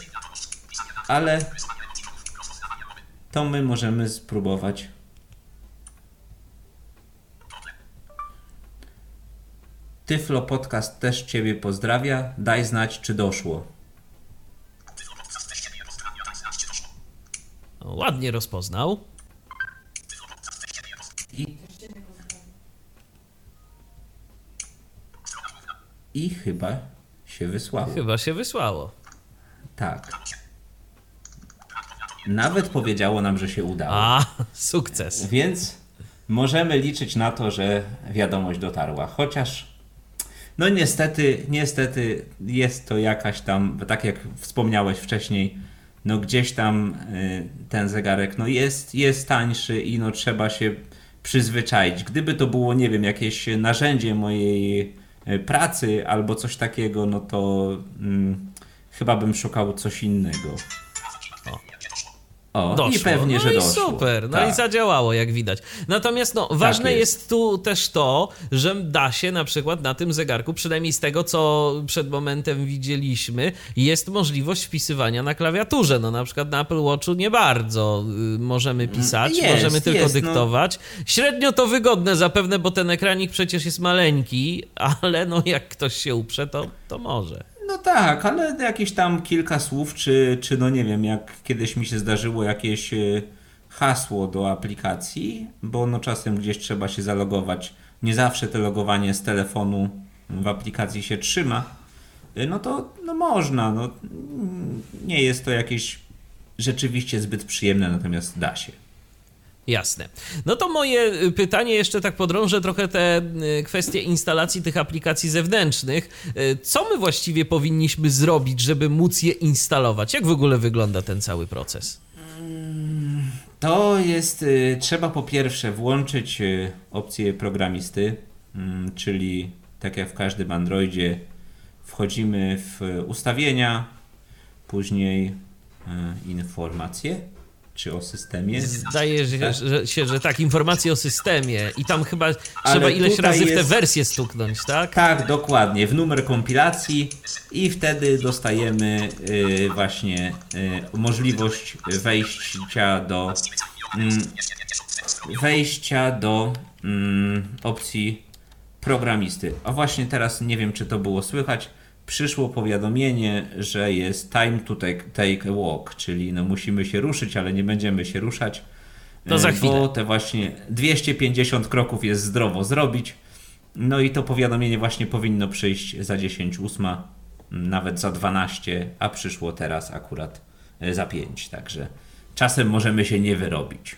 ale to my możemy spróbować Tyflo Podcast też Ciebie pozdrawia. Daj znać, czy doszło. Ładnie rozpoznał. I, I chyba się wysłało. Chyba się wysłało. Tak. Nawet powiedziało nam, że się udało. A, sukces. Więc możemy liczyć na to, że wiadomość dotarła. Chociaż no niestety, niestety jest to jakaś tam, tak jak wspomniałeś wcześniej, no gdzieś tam y, ten zegarek no jest, jest tańszy i no trzeba się przyzwyczaić. Gdyby to było, nie wiem, jakieś narzędzie mojej y, pracy albo coś takiego, no to hmm, chyba bym szukał coś innego. O, doszło. i pewnie, no że i doszło. super, no tak. i zadziałało, jak widać. Natomiast no, ważne tak jest. jest. tu też to, że da się na przykład na tym zegarku, przynajmniej z tego, co przed momentem widzieliśmy, jest możliwość wpisywania na klawiaturze. No na przykład na Apple Watchu nie bardzo y, możemy mm, pisać, jest, możemy tylko jest, no. dyktować. No. Średnio to wygodne zapewne, bo ten ekranik przecież jest maleńki, *laughs* ale no jak ktoś się uprze, to, to może. No tak, ale jakieś tam kilka słów, czy, czy no nie wiem, jak kiedyś mi się zdarzyło jakieś e, hasło do aplikacji, bo no czasem gdzieś trzeba się zalogować. Nie zawsze to logowanie z telefonu w aplikacji się trzyma. E, no to no można. No, nie jest to jakieś rzeczywiście zbyt przyjemne, natomiast da się. Jasne. No to moje y, pytanie jeszcze tak podrążę trochę te y, kwestie instalacji tych aplikacji zewnętrznych. Y, co my właściwie powinniśmy zrobić, żeby móc je instalować? Jak w ogóle wygląda ten cały proces? To jest, trzeba po pierwsze włączyć opcję programisty, mm, czyli tak jak w każdym Androidzie wchodzimy w ustawienia, później informacje czy o systemie. Zdaje się, tak? że, się, że tak, informacje o systemie i tam chyba Ale trzeba ileś razy jest... w tę wersję stuknąć, tak? Tak, dokładnie, w numer kompilacji i wtedy dostajemy y, właśnie y, możliwość wejścia do y, wejścia do mm, opcji programisty. A właśnie teraz nie wiem, czy to było słychać przyszło powiadomienie, że jest time to take, take a walk, czyli no musimy się ruszyć, ale nie będziemy się ruszać. To za e, chwilę. Bo te właśnie 250 kroków jest zdrowo zrobić. No i to powiadomienie właśnie powinno przyjść za 10 ósma, nawet za 12, a przyszło teraz akurat e, za 5, także czasem możemy się nie wyrobić,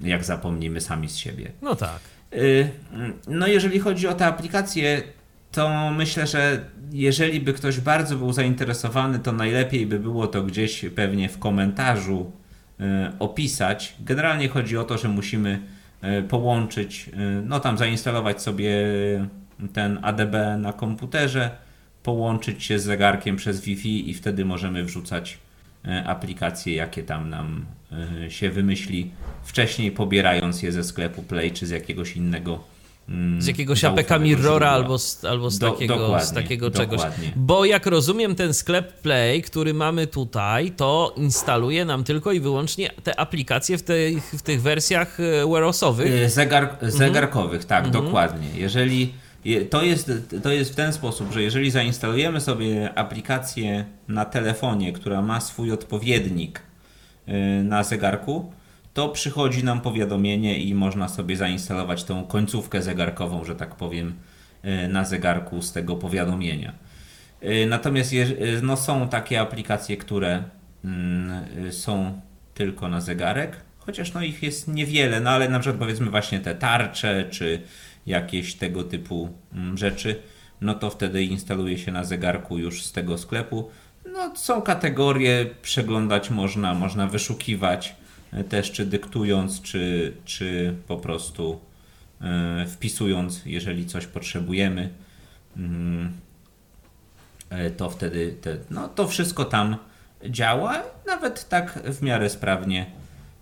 jak zapomnimy sami z siebie. No tak. E, no jeżeli chodzi o te aplikacje, to myślę, że jeżeli by ktoś bardzo był zainteresowany, to najlepiej by było to gdzieś pewnie w komentarzu y, opisać. Generalnie chodzi o to, że musimy y, połączyć, y, no tam zainstalować sobie ten ADB na komputerze, połączyć się z zegarkiem przez Wi-Fi i wtedy możemy wrzucać aplikacje, jakie tam nam się wymyśli wcześniej, pobierając je ze sklepu Play czy z jakiegoś innego z jakiegoś APK Mirrora albo z, albo z Do, takiego, z takiego czegoś. Bo jak rozumiem, ten sklep Play, który mamy tutaj, to instaluje nam tylko i wyłącznie te aplikacje w tych, w tych wersjach e, Wearosowych. E, zegar, mhm. zegarkowych, tak, mhm. dokładnie. Jeżeli to jest, to jest w ten sposób, że jeżeli zainstalujemy sobie aplikację na telefonie, która ma swój odpowiednik e, na zegarku, to przychodzi nam powiadomienie i można sobie zainstalować tą końcówkę zegarkową, że tak powiem, e, na zegarku z tego powiadomienia. E, natomiast e, no, są takie aplikacje, które mm, są tylko na zegarek, chociaż no, ich jest niewiele, no ale na przykład powiedzmy właśnie te tarcze czy jakieś tego typu mm, rzeczy, no to wtedy instaluje się na zegarku już z tego sklepu. No, są kategorie, przeglądać można, można wyszukiwać też czy dyktując, czy, czy po prostu e, wpisując, jeżeli coś potrzebujemy, mm, e, to wtedy te, no, to wszystko tam działa, nawet tak w miarę sprawnie.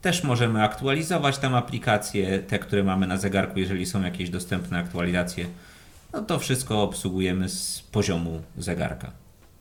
Też możemy aktualizować tam aplikacje, te, które mamy na zegarku, jeżeli są jakieś dostępne aktualizacje. No to wszystko obsługujemy z poziomu zegarka.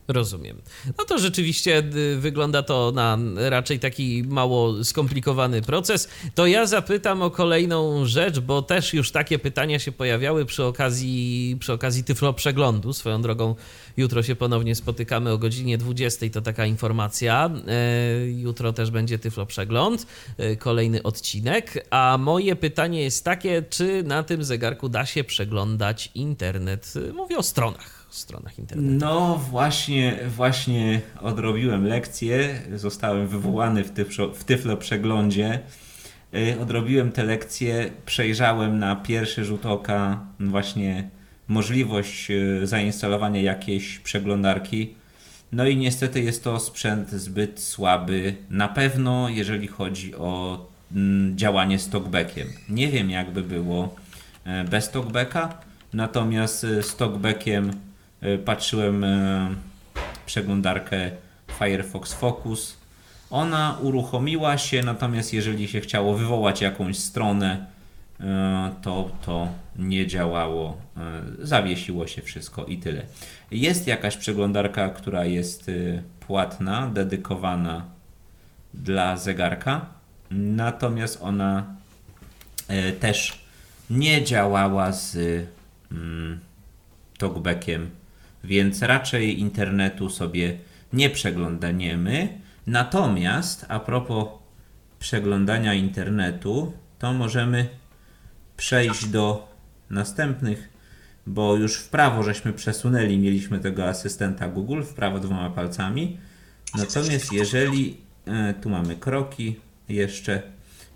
Rozumiem. No to rzeczywiście y, wygląda to na raczej taki mało skomplikowany proces. To ja zapytam o kolejną rzecz, bo też już takie pytania się pojawiały przy okazji, przy okazji Tyflo Przeglądu. Swoją drogą jutro się ponownie spotykamy o godzinie 20, to taka informacja. E, jutro też będzie Tyflo Przegląd, e, kolejny odcinek. A moje pytanie jest takie, czy na tym zegarku da się przeglądać internet? Mówię o stronach stronach internetowych. No właśnie, właśnie odrobiłem lekcję, zostałem wywołany w, tyflo, w Tyflo przeglądzie. Y, odrobiłem te lekcje, przejrzałem na pierwszy rzut oka właśnie możliwość y, zainstalowania jakiejś przeglądarki. No i niestety jest to sprzęt zbyt słaby, na pewno jeżeli chodzi o mm, działanie z talkbackiem. Nie wiem jakby było e, bez talkbacka, natomiast z talkbackiem E, patrzyłem e, przeglądarkę Firefox Focus. Ona uruchomiła się, natomiast jeżeli się chciało wywołać jakąś stronę, e, to to nie działało, zawiesiło się wszystko i tyle. Jest jakaś przeglądarka, która jest płatna, dedykowana dla zegarka, natomiast ona też nie działała z mm, talkbackiem więc raczej internetu sobie nie przeglądaniemy. Natomiast a propos przeglądania internetu, to możemy przejść do następnych, bo już w prawo żeśmy przesunęli, mieliśmy tego asystenta Google w prawo dwoma palcami. Natomiast jeżeli e, tu mamy kroki, jeszcze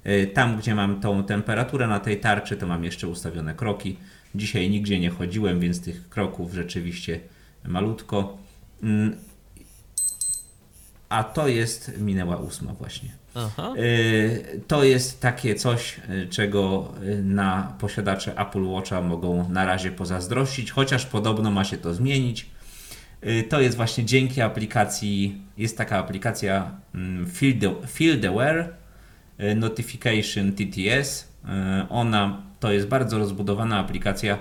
e, tam, gdzie mam tą temperaturę na tej tarczy, to mam jeszcze ustawione kroki. Dzisiaj nigdzie nie chodziłem, więc tych kroków rzeczywiście malutko. Mm, a to jest, minęła ósma właśnie. Aha. Y, to jest takie coś, y, czego y, na posiadacze Apple Watcha mogą na razie pozazdrościć, chociaż podobno ma się to zmienić. To jest właśnie dzięki aplikacji, jest taka aplikacja mm, Field Aware Notification TTS. Ona to jest bardzo rozbudowana aplikacja,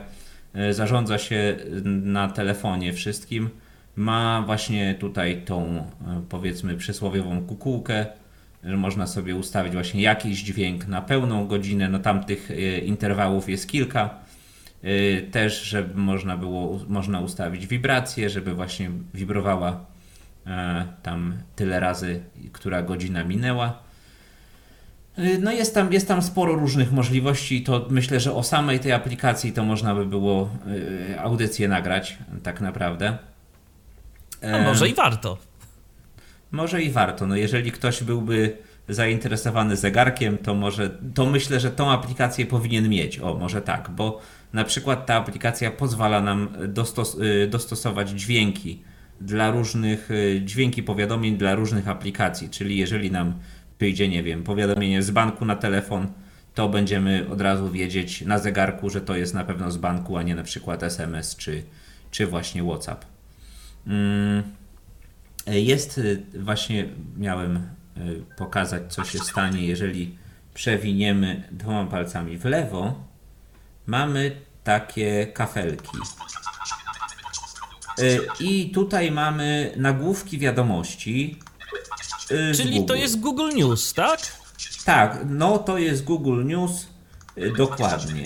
E, zarządza się na telefonie wszystkim, ma właśnie tutaj tą e, powiedzmy przysłowiową kukułkę, że można sobie ustawić właśnie jakiś dźwięk na pełną godzinę, no tam tych e, interwałów jest kilka. Też, żeby można było, można ustawić wibrację, żeby właśnie wibrowała tam tyle razy, która godzina minęła. Y, no jest tam, jest tam sporo różnych możliwości. To myślę, że o samej tej aplikacji to można by było y, audycję nagrać, tak naprawdę. A może i warto. Może i warto. No jeżeli ktoś byłby zainteresowany zegarkiem, to może, to myślę, że tą aplikację powinien mieć. O, może tak, bo na przykład ta aplikacja pozwala nam dostos y, dostosować dźwięki dla różnych, dźwięki powiadomień dla różnych aplikacji, czyli jeżeli nam przyjdzie, nie wiem, powiadomienie z banku na telefon, to będziemy od razu wiedzieć na zegarku, że to jest na pewno z banku, a nie na przykład SMS czy, czy właśnie WhatsApp. Mm. Jest właśnie, miałem pokazać, co się stanie, jeżeli przewiniemy dwoma palcami w lewo. Mamy takie kafelki. I tutaj mamy nagłówki wiadomości. Czyli Google. to jest Google News, tak? Tak, no to jest Google News y, dokładnie.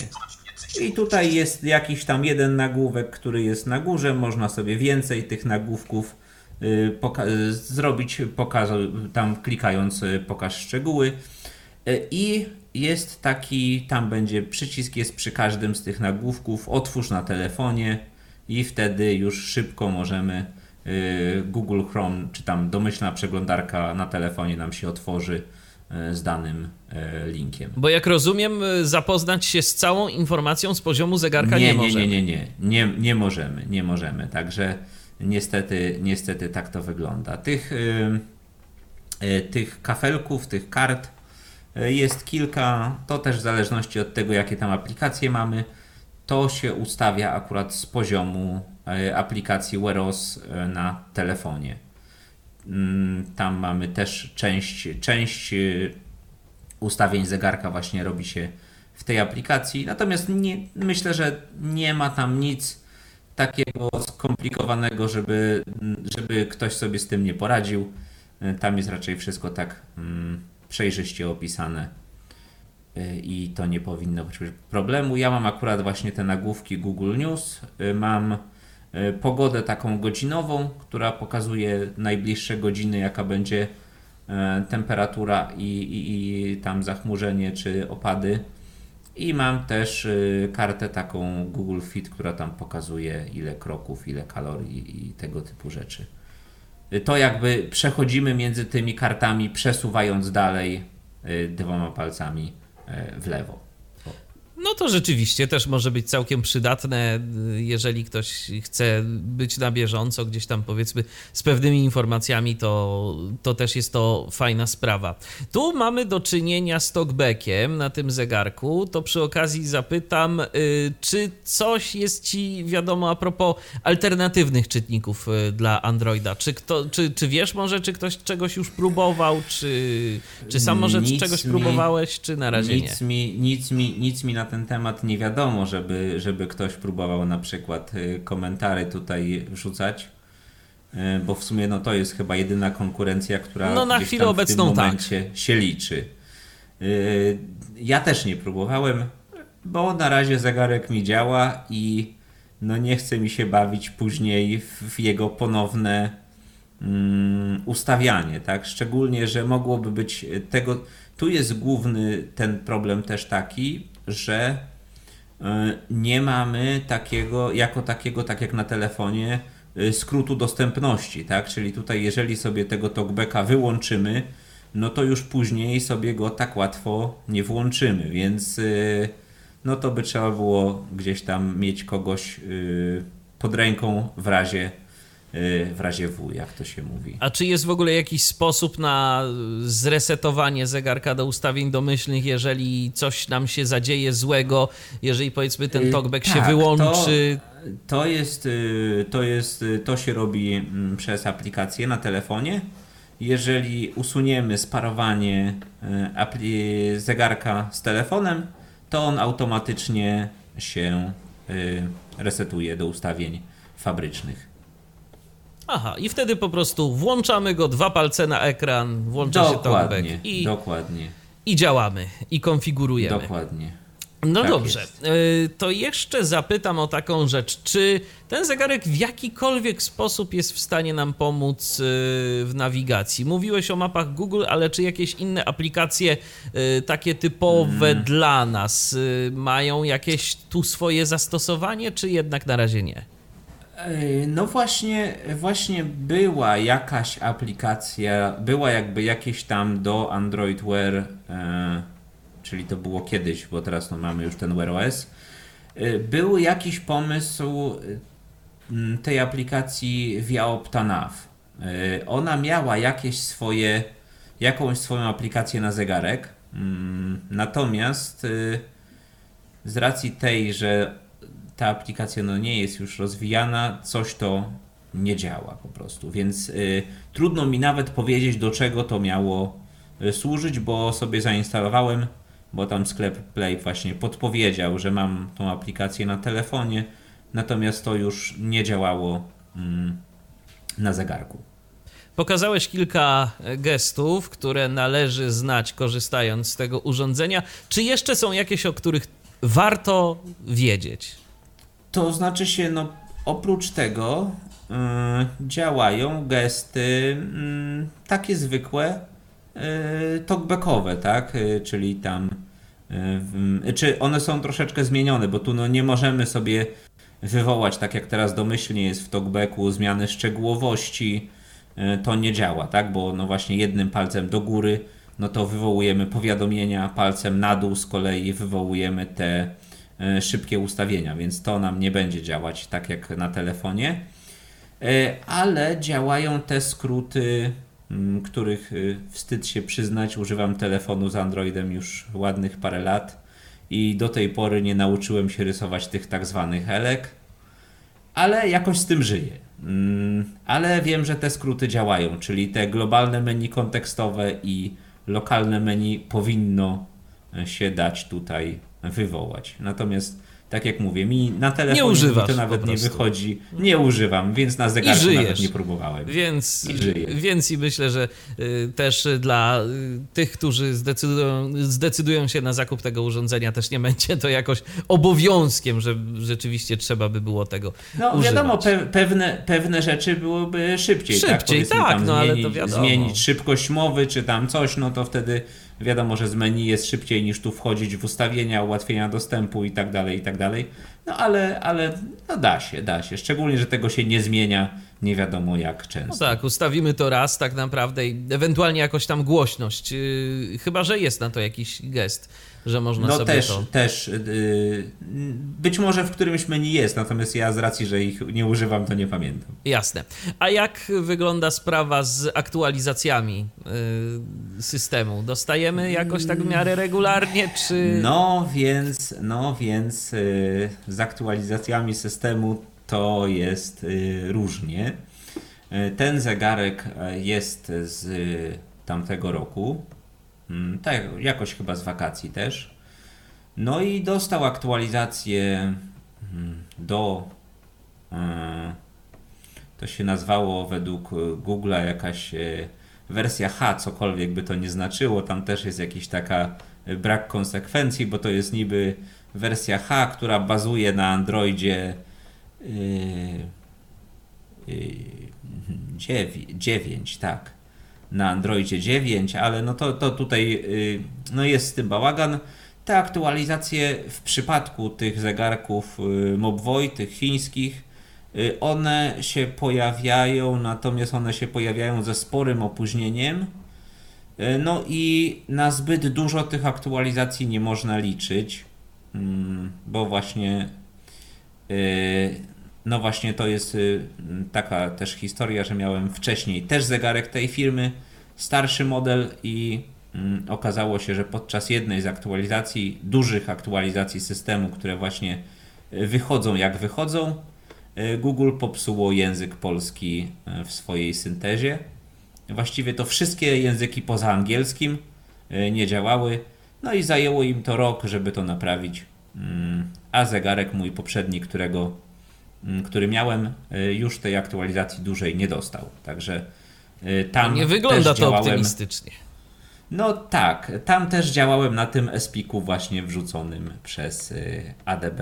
I tutaj jest jakiś tam jeden nagłówek, który jest na górze. Można sobie więcej tych nagłówków y, poka- y, zrobić, poka- tam klikając y, pokaż szczegóły. Y, I jest taki, tam będzie przycisk, jest przy każdym z tych nagłówków. Otwórz na telefonie i wtedy już szybko możemy y, Google Chrome, czy tam domyślna przeglądarka na telefonie nam się otworzy y, z danym y, linkiem. Bo jak rozumiem, zapoznać się z całą informacją z poziomu zegarka nie, nie, nie, możemy. nie, nie, nie, nie, nie możemy, nie możemy. Także niestety, niestety tak to wygląda. Tych, y, y, tych kafelków, tych kart y, jest kilka. To też w zależności od tego, jakie tam aplikacje mamy. To się ustawia akurat z poziomu y, aplikacji Weros y, na telefonie. Mm, Tam mamy też część, część y, ustawień zegarka właśnie robi się w tej aplikacji. Natomiast nie, myślę, że nie ma tam nic takiego skomplikowanego, żeby, żeby ktoś sobie z tym nie poradził. Tam jest raczej wszystko tak mm, przejrzyście opisane i to nie powinno być problemu. Ja mam akurat właśnie te nagłówki Google News. Mam pogodę taką godzinową, która pokazuje najbliższe godziny, jaka będzie e, temperatura i, i, i tam zachmurzenie czy opady. I mam też y, kartę taką Google Fit, która tam pokazuje ile kroków, ile kalorii i tego typu rzeczy. To jakby przechodzimy między tymi kartami, przesuwając dalej dwoma palcami w lewo. No to rzeczywiście też może być całkiem przydatne, jeżeli ktoś chce być na bieżąco, gdzieś tam powiedzmy z pewnymi informacjami, to, to też jest to fajna sprawa. Tu mamy do czynienia z talkbackiem na tym zegarku, to przy okazji zapytam, y, czy coś jest Ci wiadomo a propos alternatywnych czytników y, dla Androida? Czy, kto, czy, czy wiesz może, czy ktoś czegoś już próbował, czy, czy sam może Nic czegoś mi- próbowałeś, czy na razie nie? Nic mi, nic, mi, nic mi na ten temat nie wiadomo, żeby, żeby ktoś próbował na przykład y, komentary tutaj wrzucać. y, Bo w sumie no, to jest chyba jedyna konkurencja, która No, na chwilę obecną w tym tak. momencie się liczy. Y, Ja też nie próbowałem, bo na razie zegarek mi działa i no nie chce mi się bawić później w, jego ponowne mm, ustawianie, tak? Szczególnie, że mogłoby być tego. Tu jest główny ten problem też taki, że y, nie mamy takiego, jako takiego, tak jak na telefonie, y, skrótu dostępności, tak? Czyli tutaj, jeżeli sobie tego talkbacka wyłączymy, no to już później sobie go tak łatwo nie włączymy, więc y, no to by trzeba było gdzieś tam mieć kogoś pod ręką w razie w razie W, jak to się mówi. A czy jest w ogóle jakiś sposób na zresetowanie zegarka do ustawień domyślnych, jeżeli coś nam się zadzieje złego, jeżeli powiedzmy ten Y, talkback się tak, wyłączy? To, to jest, y, to jest, y, to się robi mm, przez aplikację na telefonie. Jeżeli usuniemy sparowanie y, zegarka z telefonem, to on automatycznie się y, resetuje do ustawień fabrycznych. Aha, i wtedy po prostu włączamy go, dwa palce na ekran, włącza się talkback Dokładnie, i, dokładnie, i działamy, i konfigurujemy. dokładnie. No Tak dobrze, jest. y, to jeszcze zapytam o taką rzecz. Czy ten zegarek w jakikolwiek sposób jest w stanie nam pomóc y, w nawigacji? Mówiłeś o mapach Google, ale czy jakieś inne aplikacje y, takie typowe Mm. dla nas mają jakieś tu swoje zastosowanie, czy jednak na razie nie? No właśnie, właśnie była jakaś aplikacja, była jakby jakieś tam do Android Wear, e, czyli to było kiedyś, bo teraz no mamy już ten Wear OS. E, był jakiś pomysł e, m, tej aplikacji via Optanav. E, ona miała jakieś swoje, jakąś swoją aplikację na zegarek, mm, natomiast z racji tej, że ta aplikacja no nie jest już rozwijana, coś to nie działa po prostu. Więc y, trudno mi nawet powiedzieć, do czego to miało y, służyć, bo sobie zainstalowałem, bo tam sklep Play właśnie podpowiedział, że mam tą aplikację na telefonie, natomiast to już nie działało mm, na zegarku. Pokazałeś kilka gestów, które należy znać korzystając z tego urządzenia. Czy jeszcze są jakieś, o których warto wiedzieć? To znaczy się, no oprócz tego yy, działają gesty yy, takie zwykłe, yy, talkbackowe, tak? Czyli tam, czy one są troszeczkę zmienione, bo tu no, nie możemy sobie wywołać, tak jak teraz domyślnie jest w talkbacku, zmiany szczegółowości, to nie działa, tak? Bo no właśnie jednym palcem do góry, no to wywołujemy powiadomienia, palcem na dół z kolei wywołujemy te szybkie ustawienia, więc to nam nie będzie działać tak jak na telefonie. E, ale działają te skróty, których e, wstyd się przyznać. Używam telefonu z Androidem już ładnych parę lat i do tej pory nie nauczyłem się rysować tych tak zwanych elek, ale jakoś z tym żyję. Ale wiem, że te skróty działają, czyli te globalne menu kontekstowe i lokalne menu powinno się dać tutaj wywołać. Natomiast tak jak mówię, mi na telefonie nie używasz, to nawet nie wychodzi. Nie używam, więc na zegarku nawet nie próbowałem. Więc I, więc i myślę, że y, też dla y, tych, którzy zdecydują, zdecydują się na zakup tego urządzenia, też nie będzie to jakoś obowiązkiem, że rzeczywiście trzeba by było tego No używać. wiadomo, pe pewne, pewne rzeczy byłyby szybciej. Szybciej, tak, tak no zmienić, ale to wiadomo. Zmienić szybkość mowy, czy tam coś, no to wtedy Wiadomo, że z menu jest szybciej niż tu wchodzić w ustawienia, ułatwienia dostępu i tak dalej, i tak dalej. No ale, ale no da się, da się. Szczególnie, że tego się nie zmienia nie wiadomo jak często. No tak, ustawimy to raz tak naprawdę i ewentualnie jakoś tam głośność. Yy, chyba, że jest na to jakiś gest że można no sobie też, to... też yy, być może w którymś menu jest, natomiast ja z racji, że ich nie używam, to nie pamiętam. Jasne. A jak wygląda sprawa z aktualizacjami yy, systemu? Dostajemy jakoś tak w miarę regularnie, czy... No więc, no więc yy, z aktualizacjami systemu to jest yy, różnie. Yy, ten zegarek jest z tamtego roku, tak, jakoś chyba z wakacji też. No i dostał aktualizację mm, do. E, to się nazwało według Google'a jakaś e, wersja H, cokolwiek by to nie znaczyło. Tam też jest jakiś taka e, brak konsekwencji, bo to jest niby wersja H, która bazuje na Androidzie 9, tak na Androidzie 9, ale no to, to tutaj y, no jest z tym bałagan. Te aktualizacje w przypadku tych zegarków y, Mobvoi, tych chińskich, y, one się pojawiają, natomiast one się pojawiają ze sporym opóźnieniem. No i na zbyt dużo tych aktualizacji nie można liczyć, mm, bo właśnie no właśnie to jest y, taka też historia, że miałem wcześniej też zegarek tej firmy, starszy model i mm, okazało się, że podczas jednej z aktualizacji, dużych aktualizacji systemu, które właśnie y, wychodzą jak wychodzą, y, Google popsuło język polski w swojej syntezie. Właściwie to wszystkie języki poza angielskim nie działały, no i zajęło im to rok, żeby to naprawić. Mm, a zegarek mój poprzedni, którego który miałem, y, już tej aktualizacji dłużej nie dostał. Także y, tam. Nie wygląda to działałem... optymistycznie. No tak, tam też działałem na tym Espiku właśnie wrzuconym przez y, ADB.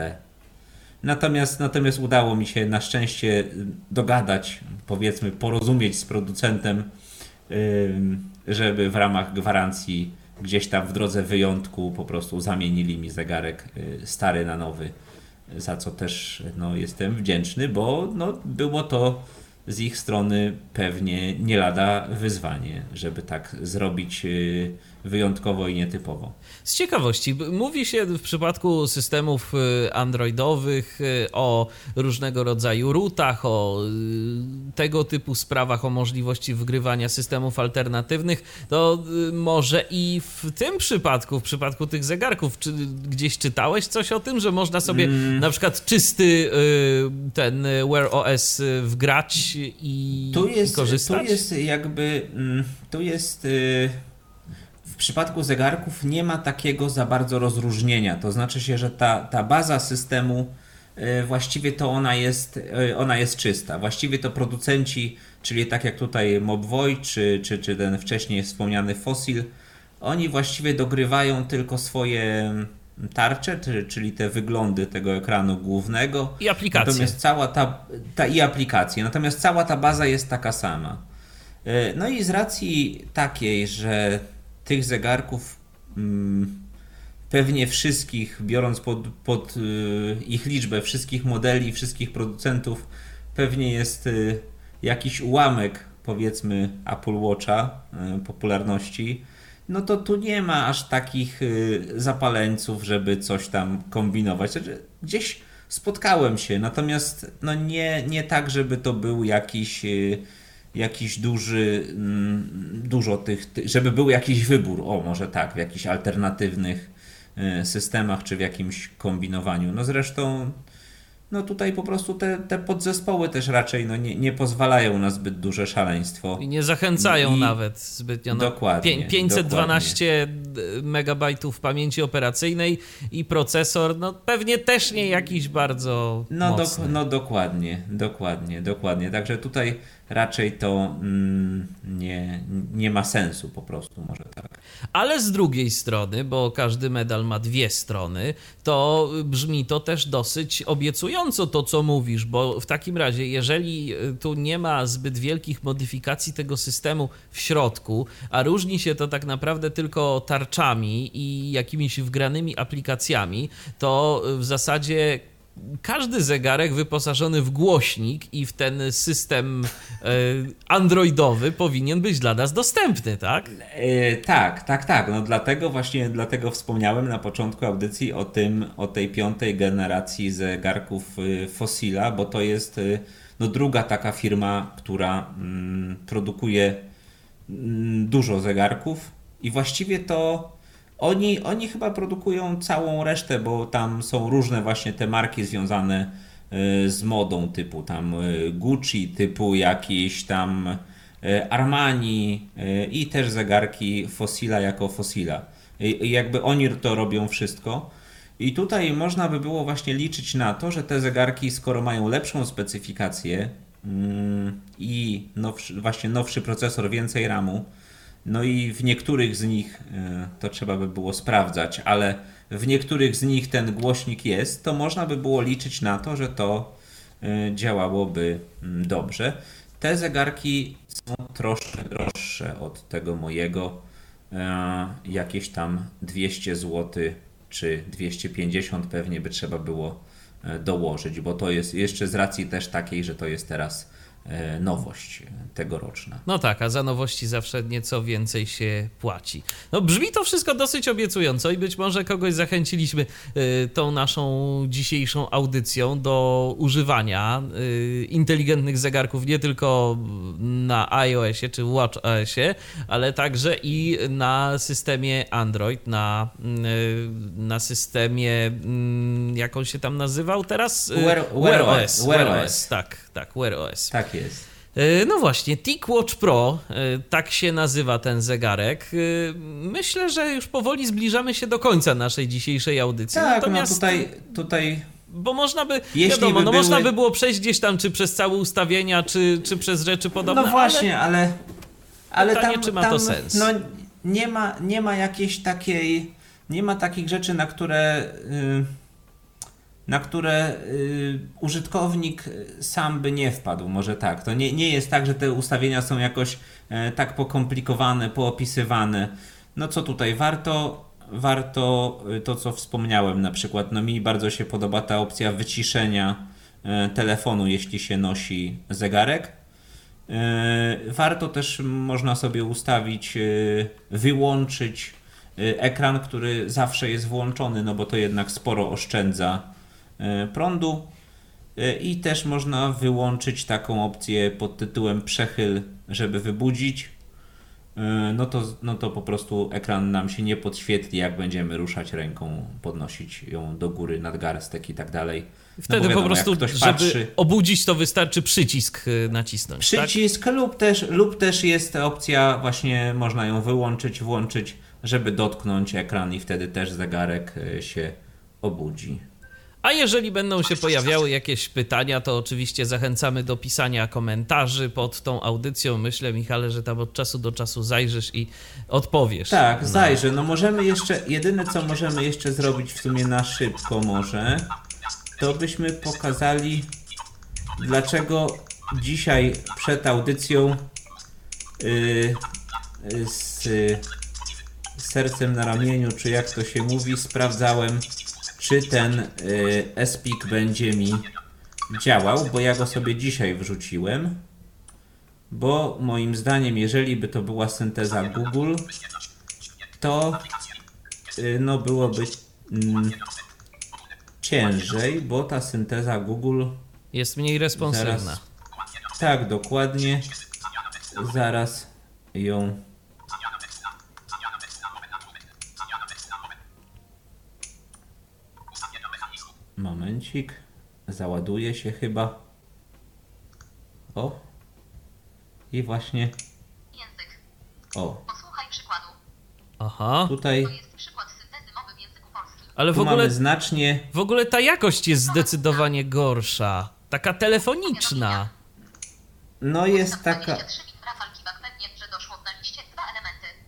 Natomiast, natomiast udało mi się na szczęście dogadać, powiedzmy, porozumieć z producentem, żeby w ramach gwarancji gdzieś tam w drodze wyjątku po prostu zamienili mi zegarek stary na nowy za co też no, jestem wdzięczny, bo no, było to z ich strony pewnie nie lada wyzwanie, żeby tak zrobić y, wyjątkowo i nietypowo. Z ciekawości, mówi się w przypadku systemów y, androidowych y, o różnego rodzaju routach, o y, tego typu sprawach, o możliwości wgrywania systemów alternatywnych. To może i w tym przypadku, w przypadku tych zegarków, czy gdzieś czytałeś coś o tym, że można sobie mm. na przykład czysty ten Wear OS wgrać i, tu jest, i korzystać? Tu jest jakby, mm, tu jest y, przypadku zegarków nie ma takiego za bardzo rozróżnienia. To znaczy się, że ta, ta baza systemu y, właściwie to ona jest, y, ona jest czysta. Właściwie to producenci, czyli tak jak tutaj Mobvoi czy, czy, czy ten wcześniej wspomniany Fossil, oni właściwie dogrywają tylko swoje mm, tarcze, czyli te wyglądy tego ekranu głównego. I aplikacje. Natomiast cała ta, ta i aplikacje. Natomiast cała ta baza jest taka sama. No i z racji takiej, że tych zegarków mm, pewnie wszystkich, biorąc pod, pod y, ich liczbę, wszystkich modeli, wszystkich producentów, pewnie jest y, jakiś ułamek, powiedzmy, Apple Watcha y, popularności, no to tu nie ma aż takich zapaleńców, żeby coś tam kombinować. Znaczy, gdzieś spotkałem się, natomiast no nie, nie tak, żeby to był jakiś jakiś duży, mm, dużo tych, żeby był jakiś wybór, o może tak, w jakichś alternatywnych e, systemach, czy w jakimś kombinowaniu. No zresztą no tutaj po prostu te, te podzespoły też raczej no nie, nie pozwalają na zbyt duże szaleństwo. I nie zachęcają I... nawet zbytnio. No, dokładnie. 512 dokładnie. megabajtów pamięci operacyjnej i procesor, no pewnie też nie jakiś bardzo no, no dokładnie, dokładnie, dokładnie. Także tutaj raczej to mm, nie, nie ma sensu po prostu, może tak. Ale z drugiej strony, bo każdy medal ma dwie strony, to brzmi to też dosyć obiecująco to, co mówisz, bo w takim razie, jeżeli y, tu nie ma zbyt wielkich modyfikacji tego systemu w środku, a różni się to tak naprawdę tylko tarczami i jakimiś wgranymi aplikacjami, to w zasadzie każdy zegarek wyposażony w głośnik i w ten system e, androidowy powinien być dla nas dostępny, tak? E, tak, tak, tak. No dlatego właśnie dlatego wspomniałem na początku audycji o tym, o tej piątej generacji zegarków e, Fossila, bo to jest no, druga taka firma, która mm, produkuje mm, dużo zegarków i właściwie to oni, oni chyba produkują całą resztę, bo tam są różne właśnie te marki związane y, z modą, typu tam y, Gucci, typu jakieś tam y, Armani i też zegarki Fossila jako Fossila. I jakby oni to robią wszystko. I tutaj można by było właśnie liczyć na to, że te zegarki, skoro mają lepszą specyfikację mm, i nowszy, właśnie nowszy procesor, więcej RAMu, no i w niektórych z nich e, to trzeba by było sprawdzać, ale w niektórych z nich ten głośnik jest, to można by było liczyć na to, że to e, działałoby mm, dobrze. Te zegarki są troszkę droższe od tego mojego, e, jakieś tam 200 zł czy 250 pewnie by trzeba było dołożyć, bo to jest jeszcze z racji też takiej, że to jest teraz nowość tegoroczna. No tak, a za nowości zawsze nieco więcej się płaci. No brzmi to wszystko dosyć obiecująco i być może kogoś zachęciliśmy e, tą naszą dzisiejszą audycją do używania e, inteligentnych zegarków nie tylko na iOSie czy WatchOSie, ale także i na systemie Android, na, na systemie, mm, jak on się tam nazywał teraz? Wear, Wear, Wear OS. Wear OS, tak, tak, Wear OS. Tak jest. E, no właśnie, TicWatch Pro, e, tak się nazywa ten zegarek. E, myślę, że już powoli zbliżamy się do końca naszej dzisiejszej audycji. Tak, no Natomiast... no tutaj, tutaj bo można by, Jeśli wiadomo, by no były... można by było przejść gdzieś tam, czy przez całe ustawienia, czy, czy przez rzeczy podobne. No właśnie, ale... ale, ale pytanie, tam, czy ma tam, to sens? No, nie ma, nie ma jakiejś takiej, nie ma takich rzeczy, na które... Yy na które y, użytkownik sam by nie wpadł, może tak. To nie, nie jest tak, że te ustawienia są jakoś e, tak pokomplikowane, poopisywane. No co tutaj warto? Warto y, to, co wspomniałem, na przykład, no mi bardzo się podoba ta opcja wyciszenia e, telefonu, jeśli się nosi zegarek. E, warto też można sobie ustawić, wyłączyć ekran, który zawsze jest włączony, no bo to jednak sporo oszczędza prądu e, i też można wyłączyć taką opcję pod tytułem przechyl, żeby wybudzić. no to, no to po prostu ekran nam się nie podświetli, jak będziemy ruszać ręką, podnosić ją do góry, nadgarstek i tak dalej. Wtedy no wiadomo, po prostu, żeby patrzy, obudzić, to wystarczy przycisk nacisnąć. Tak? Przycisk tak? lub, też, lub też jest opcja, właśnie można ją wyłączyć, włączyć, żeby dotknąć ekran i wtedy też zegarek się obudzi. A jeżeli będą się pojawiały jakieś pytania, to oczywiście zachęcamy do pisania komentarzy pod tą audycją. Myślę, Michale, że tam od czasu do czasu zajrzysz i odpowiesz. Tak, no. zajrzę. No możemy jeszcze, jedyne co możemy jeszcze zrobić w sumie na szybko może, to byśmy pokazali, dlaczego dzisiaj przed audycją yy, z sercem na ramieniu, czy jak to się mówi, sprawdzałem, czy ten SPIK będzie mi działał, bo ja go sobie dzisiaj wrzuciłem. Bo moim zdaniem, jeżeli by to była synteza Google, to yy, no byłoby. Yy, ciężej, bo ta synteza Google jest mniej responsywna. Zaraz, tak, dokładnie. Zaraz ją Momencik. Załaduje się chyba. O. I właśnie. Język. O. Posłuchaj przykładu. Aha. Tutaj ale w ogóle znacznie. W ogóle ta jakość jest zdecydowanie gorsza. Taka telefoniczna. No jest taka.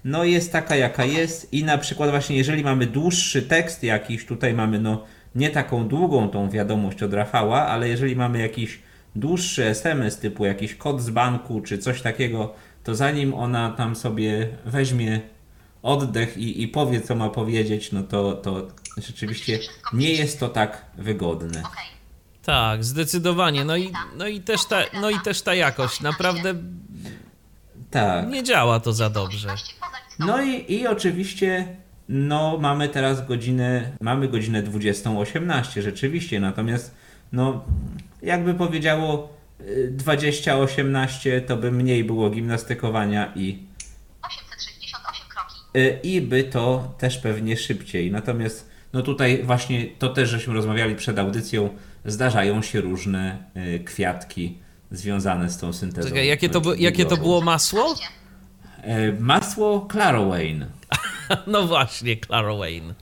No jest taka jaka jest i na przykład właśnie jeżeli mamy dłuższy tekst jakiś, tutaj mamy no nie taką długą tą wiadomość od Rafała, ale jeżeli mamy jakiś dłuższy SMS typu jakiś kod z banku czy coś takiego, to zanim ona tam sobie weźmie oddech i, i powie co ma powiedzieć, no to, to rzeczywiście nie jest to tak wygodne. Tak, zdecydowanie. No i, no i, też, ta, no i też ta jakość. Naprawdę tak. nie działa to za dobrze. No i, i oczywiście no mamy teraz godzinę, mamy godzinę 20.18 rzeczywiście, natomiast no jakby powiedziało 20.18 y, to by mniej było gimnastykowania i 868 kroki. Y, I by to też pewnie szybciej. Natomiast no tutaj właśnie to też żeśmy rozmawiali przed audycją, zdarzają się różne y, kwiatki związane z tą syntezą. Czekaj, jakie to, jakie to było masło? Masło Clarowain. *laughs* no właśnie, Clarowain.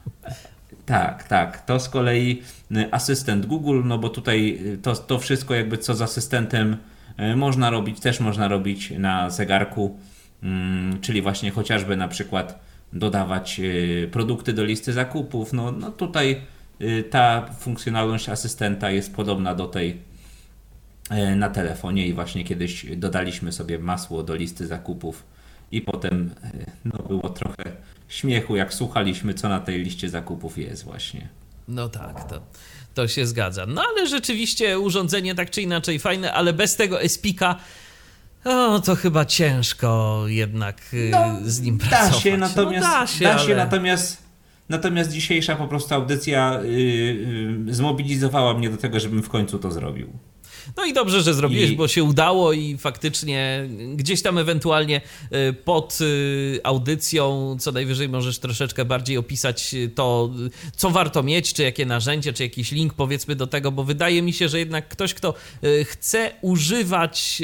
Tak, tak. To z kolei y, asystent Google, no bo tutaj to, to wszystko jakby co z asystentem można robić, też można robić na zegarku, mm, czyli właśnie chociażby na przykład dodawać y, produkty do listy zakupów. No, no tutaj y, ta funkcjonalność asystenta jest podobna do tej y, na telefonie i właśnie kiedyś dodaliśmy sobie masło do listy zakupów i potem no, było trochę śmiechu, jak słuchaliśmy, co na tej liście zakupów jest właśnie. No tak, to, to się zgadza. No ale rzeczywiście urządzenie tak czy inaczej fajne, ale bez tego Espika o, to chyba ciężko jednak y, no, z nim da pracować. Się, natomiast, no da się, da się ale... natomiast Natomiast dzisiejsza po prostu audycja yy, yy, zmobilizowała mnie do tego, żebym w końcu to zrobił. No i dobrze, że zrobiłeś, I... bo się udało i faktycznie gdzieś tam ewentualnie y, pod y, audycją co najwyżej możesz troszeczkę bardziej opisać y, to, co warto mieć, czy jakie narzędzie, czy jakiś link powiedzmy do tego, bo wydaje mi się, że jednak ktoś, kto chce używać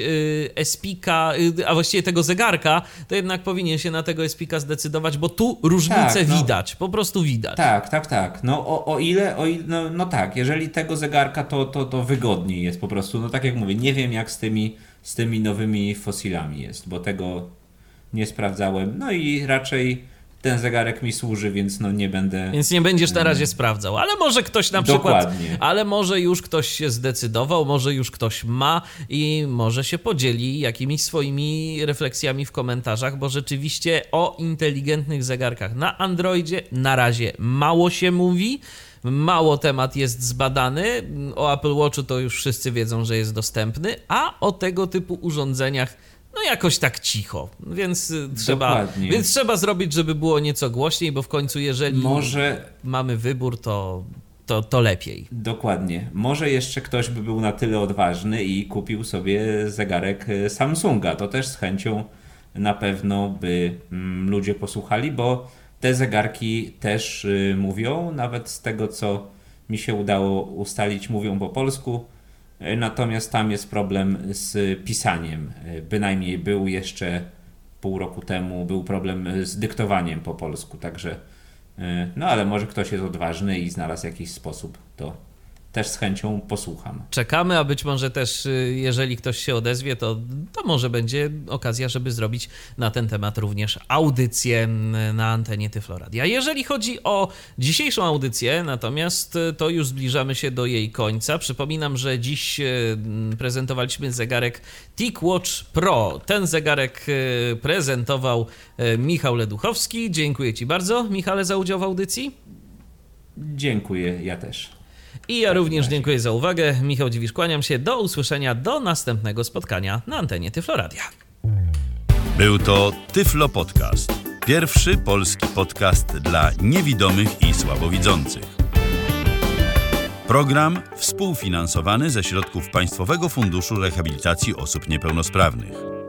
Espika, a właściwie tego zegarka, to jednak powinien się na tego Espika zdecydować, bo tu różnicę tak, no, widać, po prostu widać. Tak, tak, tak. No o, o ile, o, no, no tak, jeżeli tego zegarka, to, to, to wygodniej jest po prostu prostu, no tak jak mówię, nie wiem jak z tymi, z tymi nowymi fosilami jest, bo tego nie sprawdzałem. No i raczej ten zegarek mi służy, więc no nie będę. Więc nie będziesz na razie sprawdzał, ale może ktoś na przykład. Ale może już ktoś się zdecydował, może już ktoś ma i może się podzieli jakimiś swoimi refleksjami w komentarzach, bo rzeczywiście o inteligentnych zegarkach na Androidzie na razie mało się mówi. Mało temat jest zbadany. O Apple Watchu to już wszyscy wiedzą, że jest dostępny, a o tego typu urządzeniach no jakoś tak cicho, więc y, trzeba, więc trzeba zrobić, żeby było nieco głośniej, bo w końcu jeżeli Może... mamy wybór, to, to, to lepiej. Dokładnie. Może jeszcze ktoś by był na tyle odważny i kupił sobie zegarek y, Samsunga, to też z chęcią na pewno by mm, ludzie posłuchali, bo te zegarki też y, mówią, nawet z tego co mi się udało ustalić, mówią po polsku. Y, natomiast tam jest problem z pisaniem. Y, bynajmniej był jeszcze pół roku temu, był problem z dyktowaniem po polsku, także no ale może ktoś jest odważny i znalazł jakiś sposób to też z chęcią posłucham. Czekamy, a być może też, y, jeżeli ktoś się odezwie, to, to może będzie okazja, żeby zrobić na ten temat również audycję na antenie Tyfloradia. Jeżeli chodzi o dzisiejszą audycję, natomiast y, to już zbliżamy się do jej końca. Przypominam, że dziś y, prezentowaliśmy zegarek TicWatch Pro. Ten zegarek prezentował Michał Leduchowski. Dziękuję Ci bardzo, Michale, za udział w audycji. Dziękuję, ja też. I ja również dziękuję za uwagę. Michał Dziwisz, kłaniam się. Do usłyszenia, do następnego spotkania na antenie Tyfloradia. Był to Tyflo Podcast. Pierwszy polski podcast dla niewidomych i słabowidzących. Program współfinansowany ze środków Państwowego Funduszu Rehabilitacji Osób Niepełnosprawnych.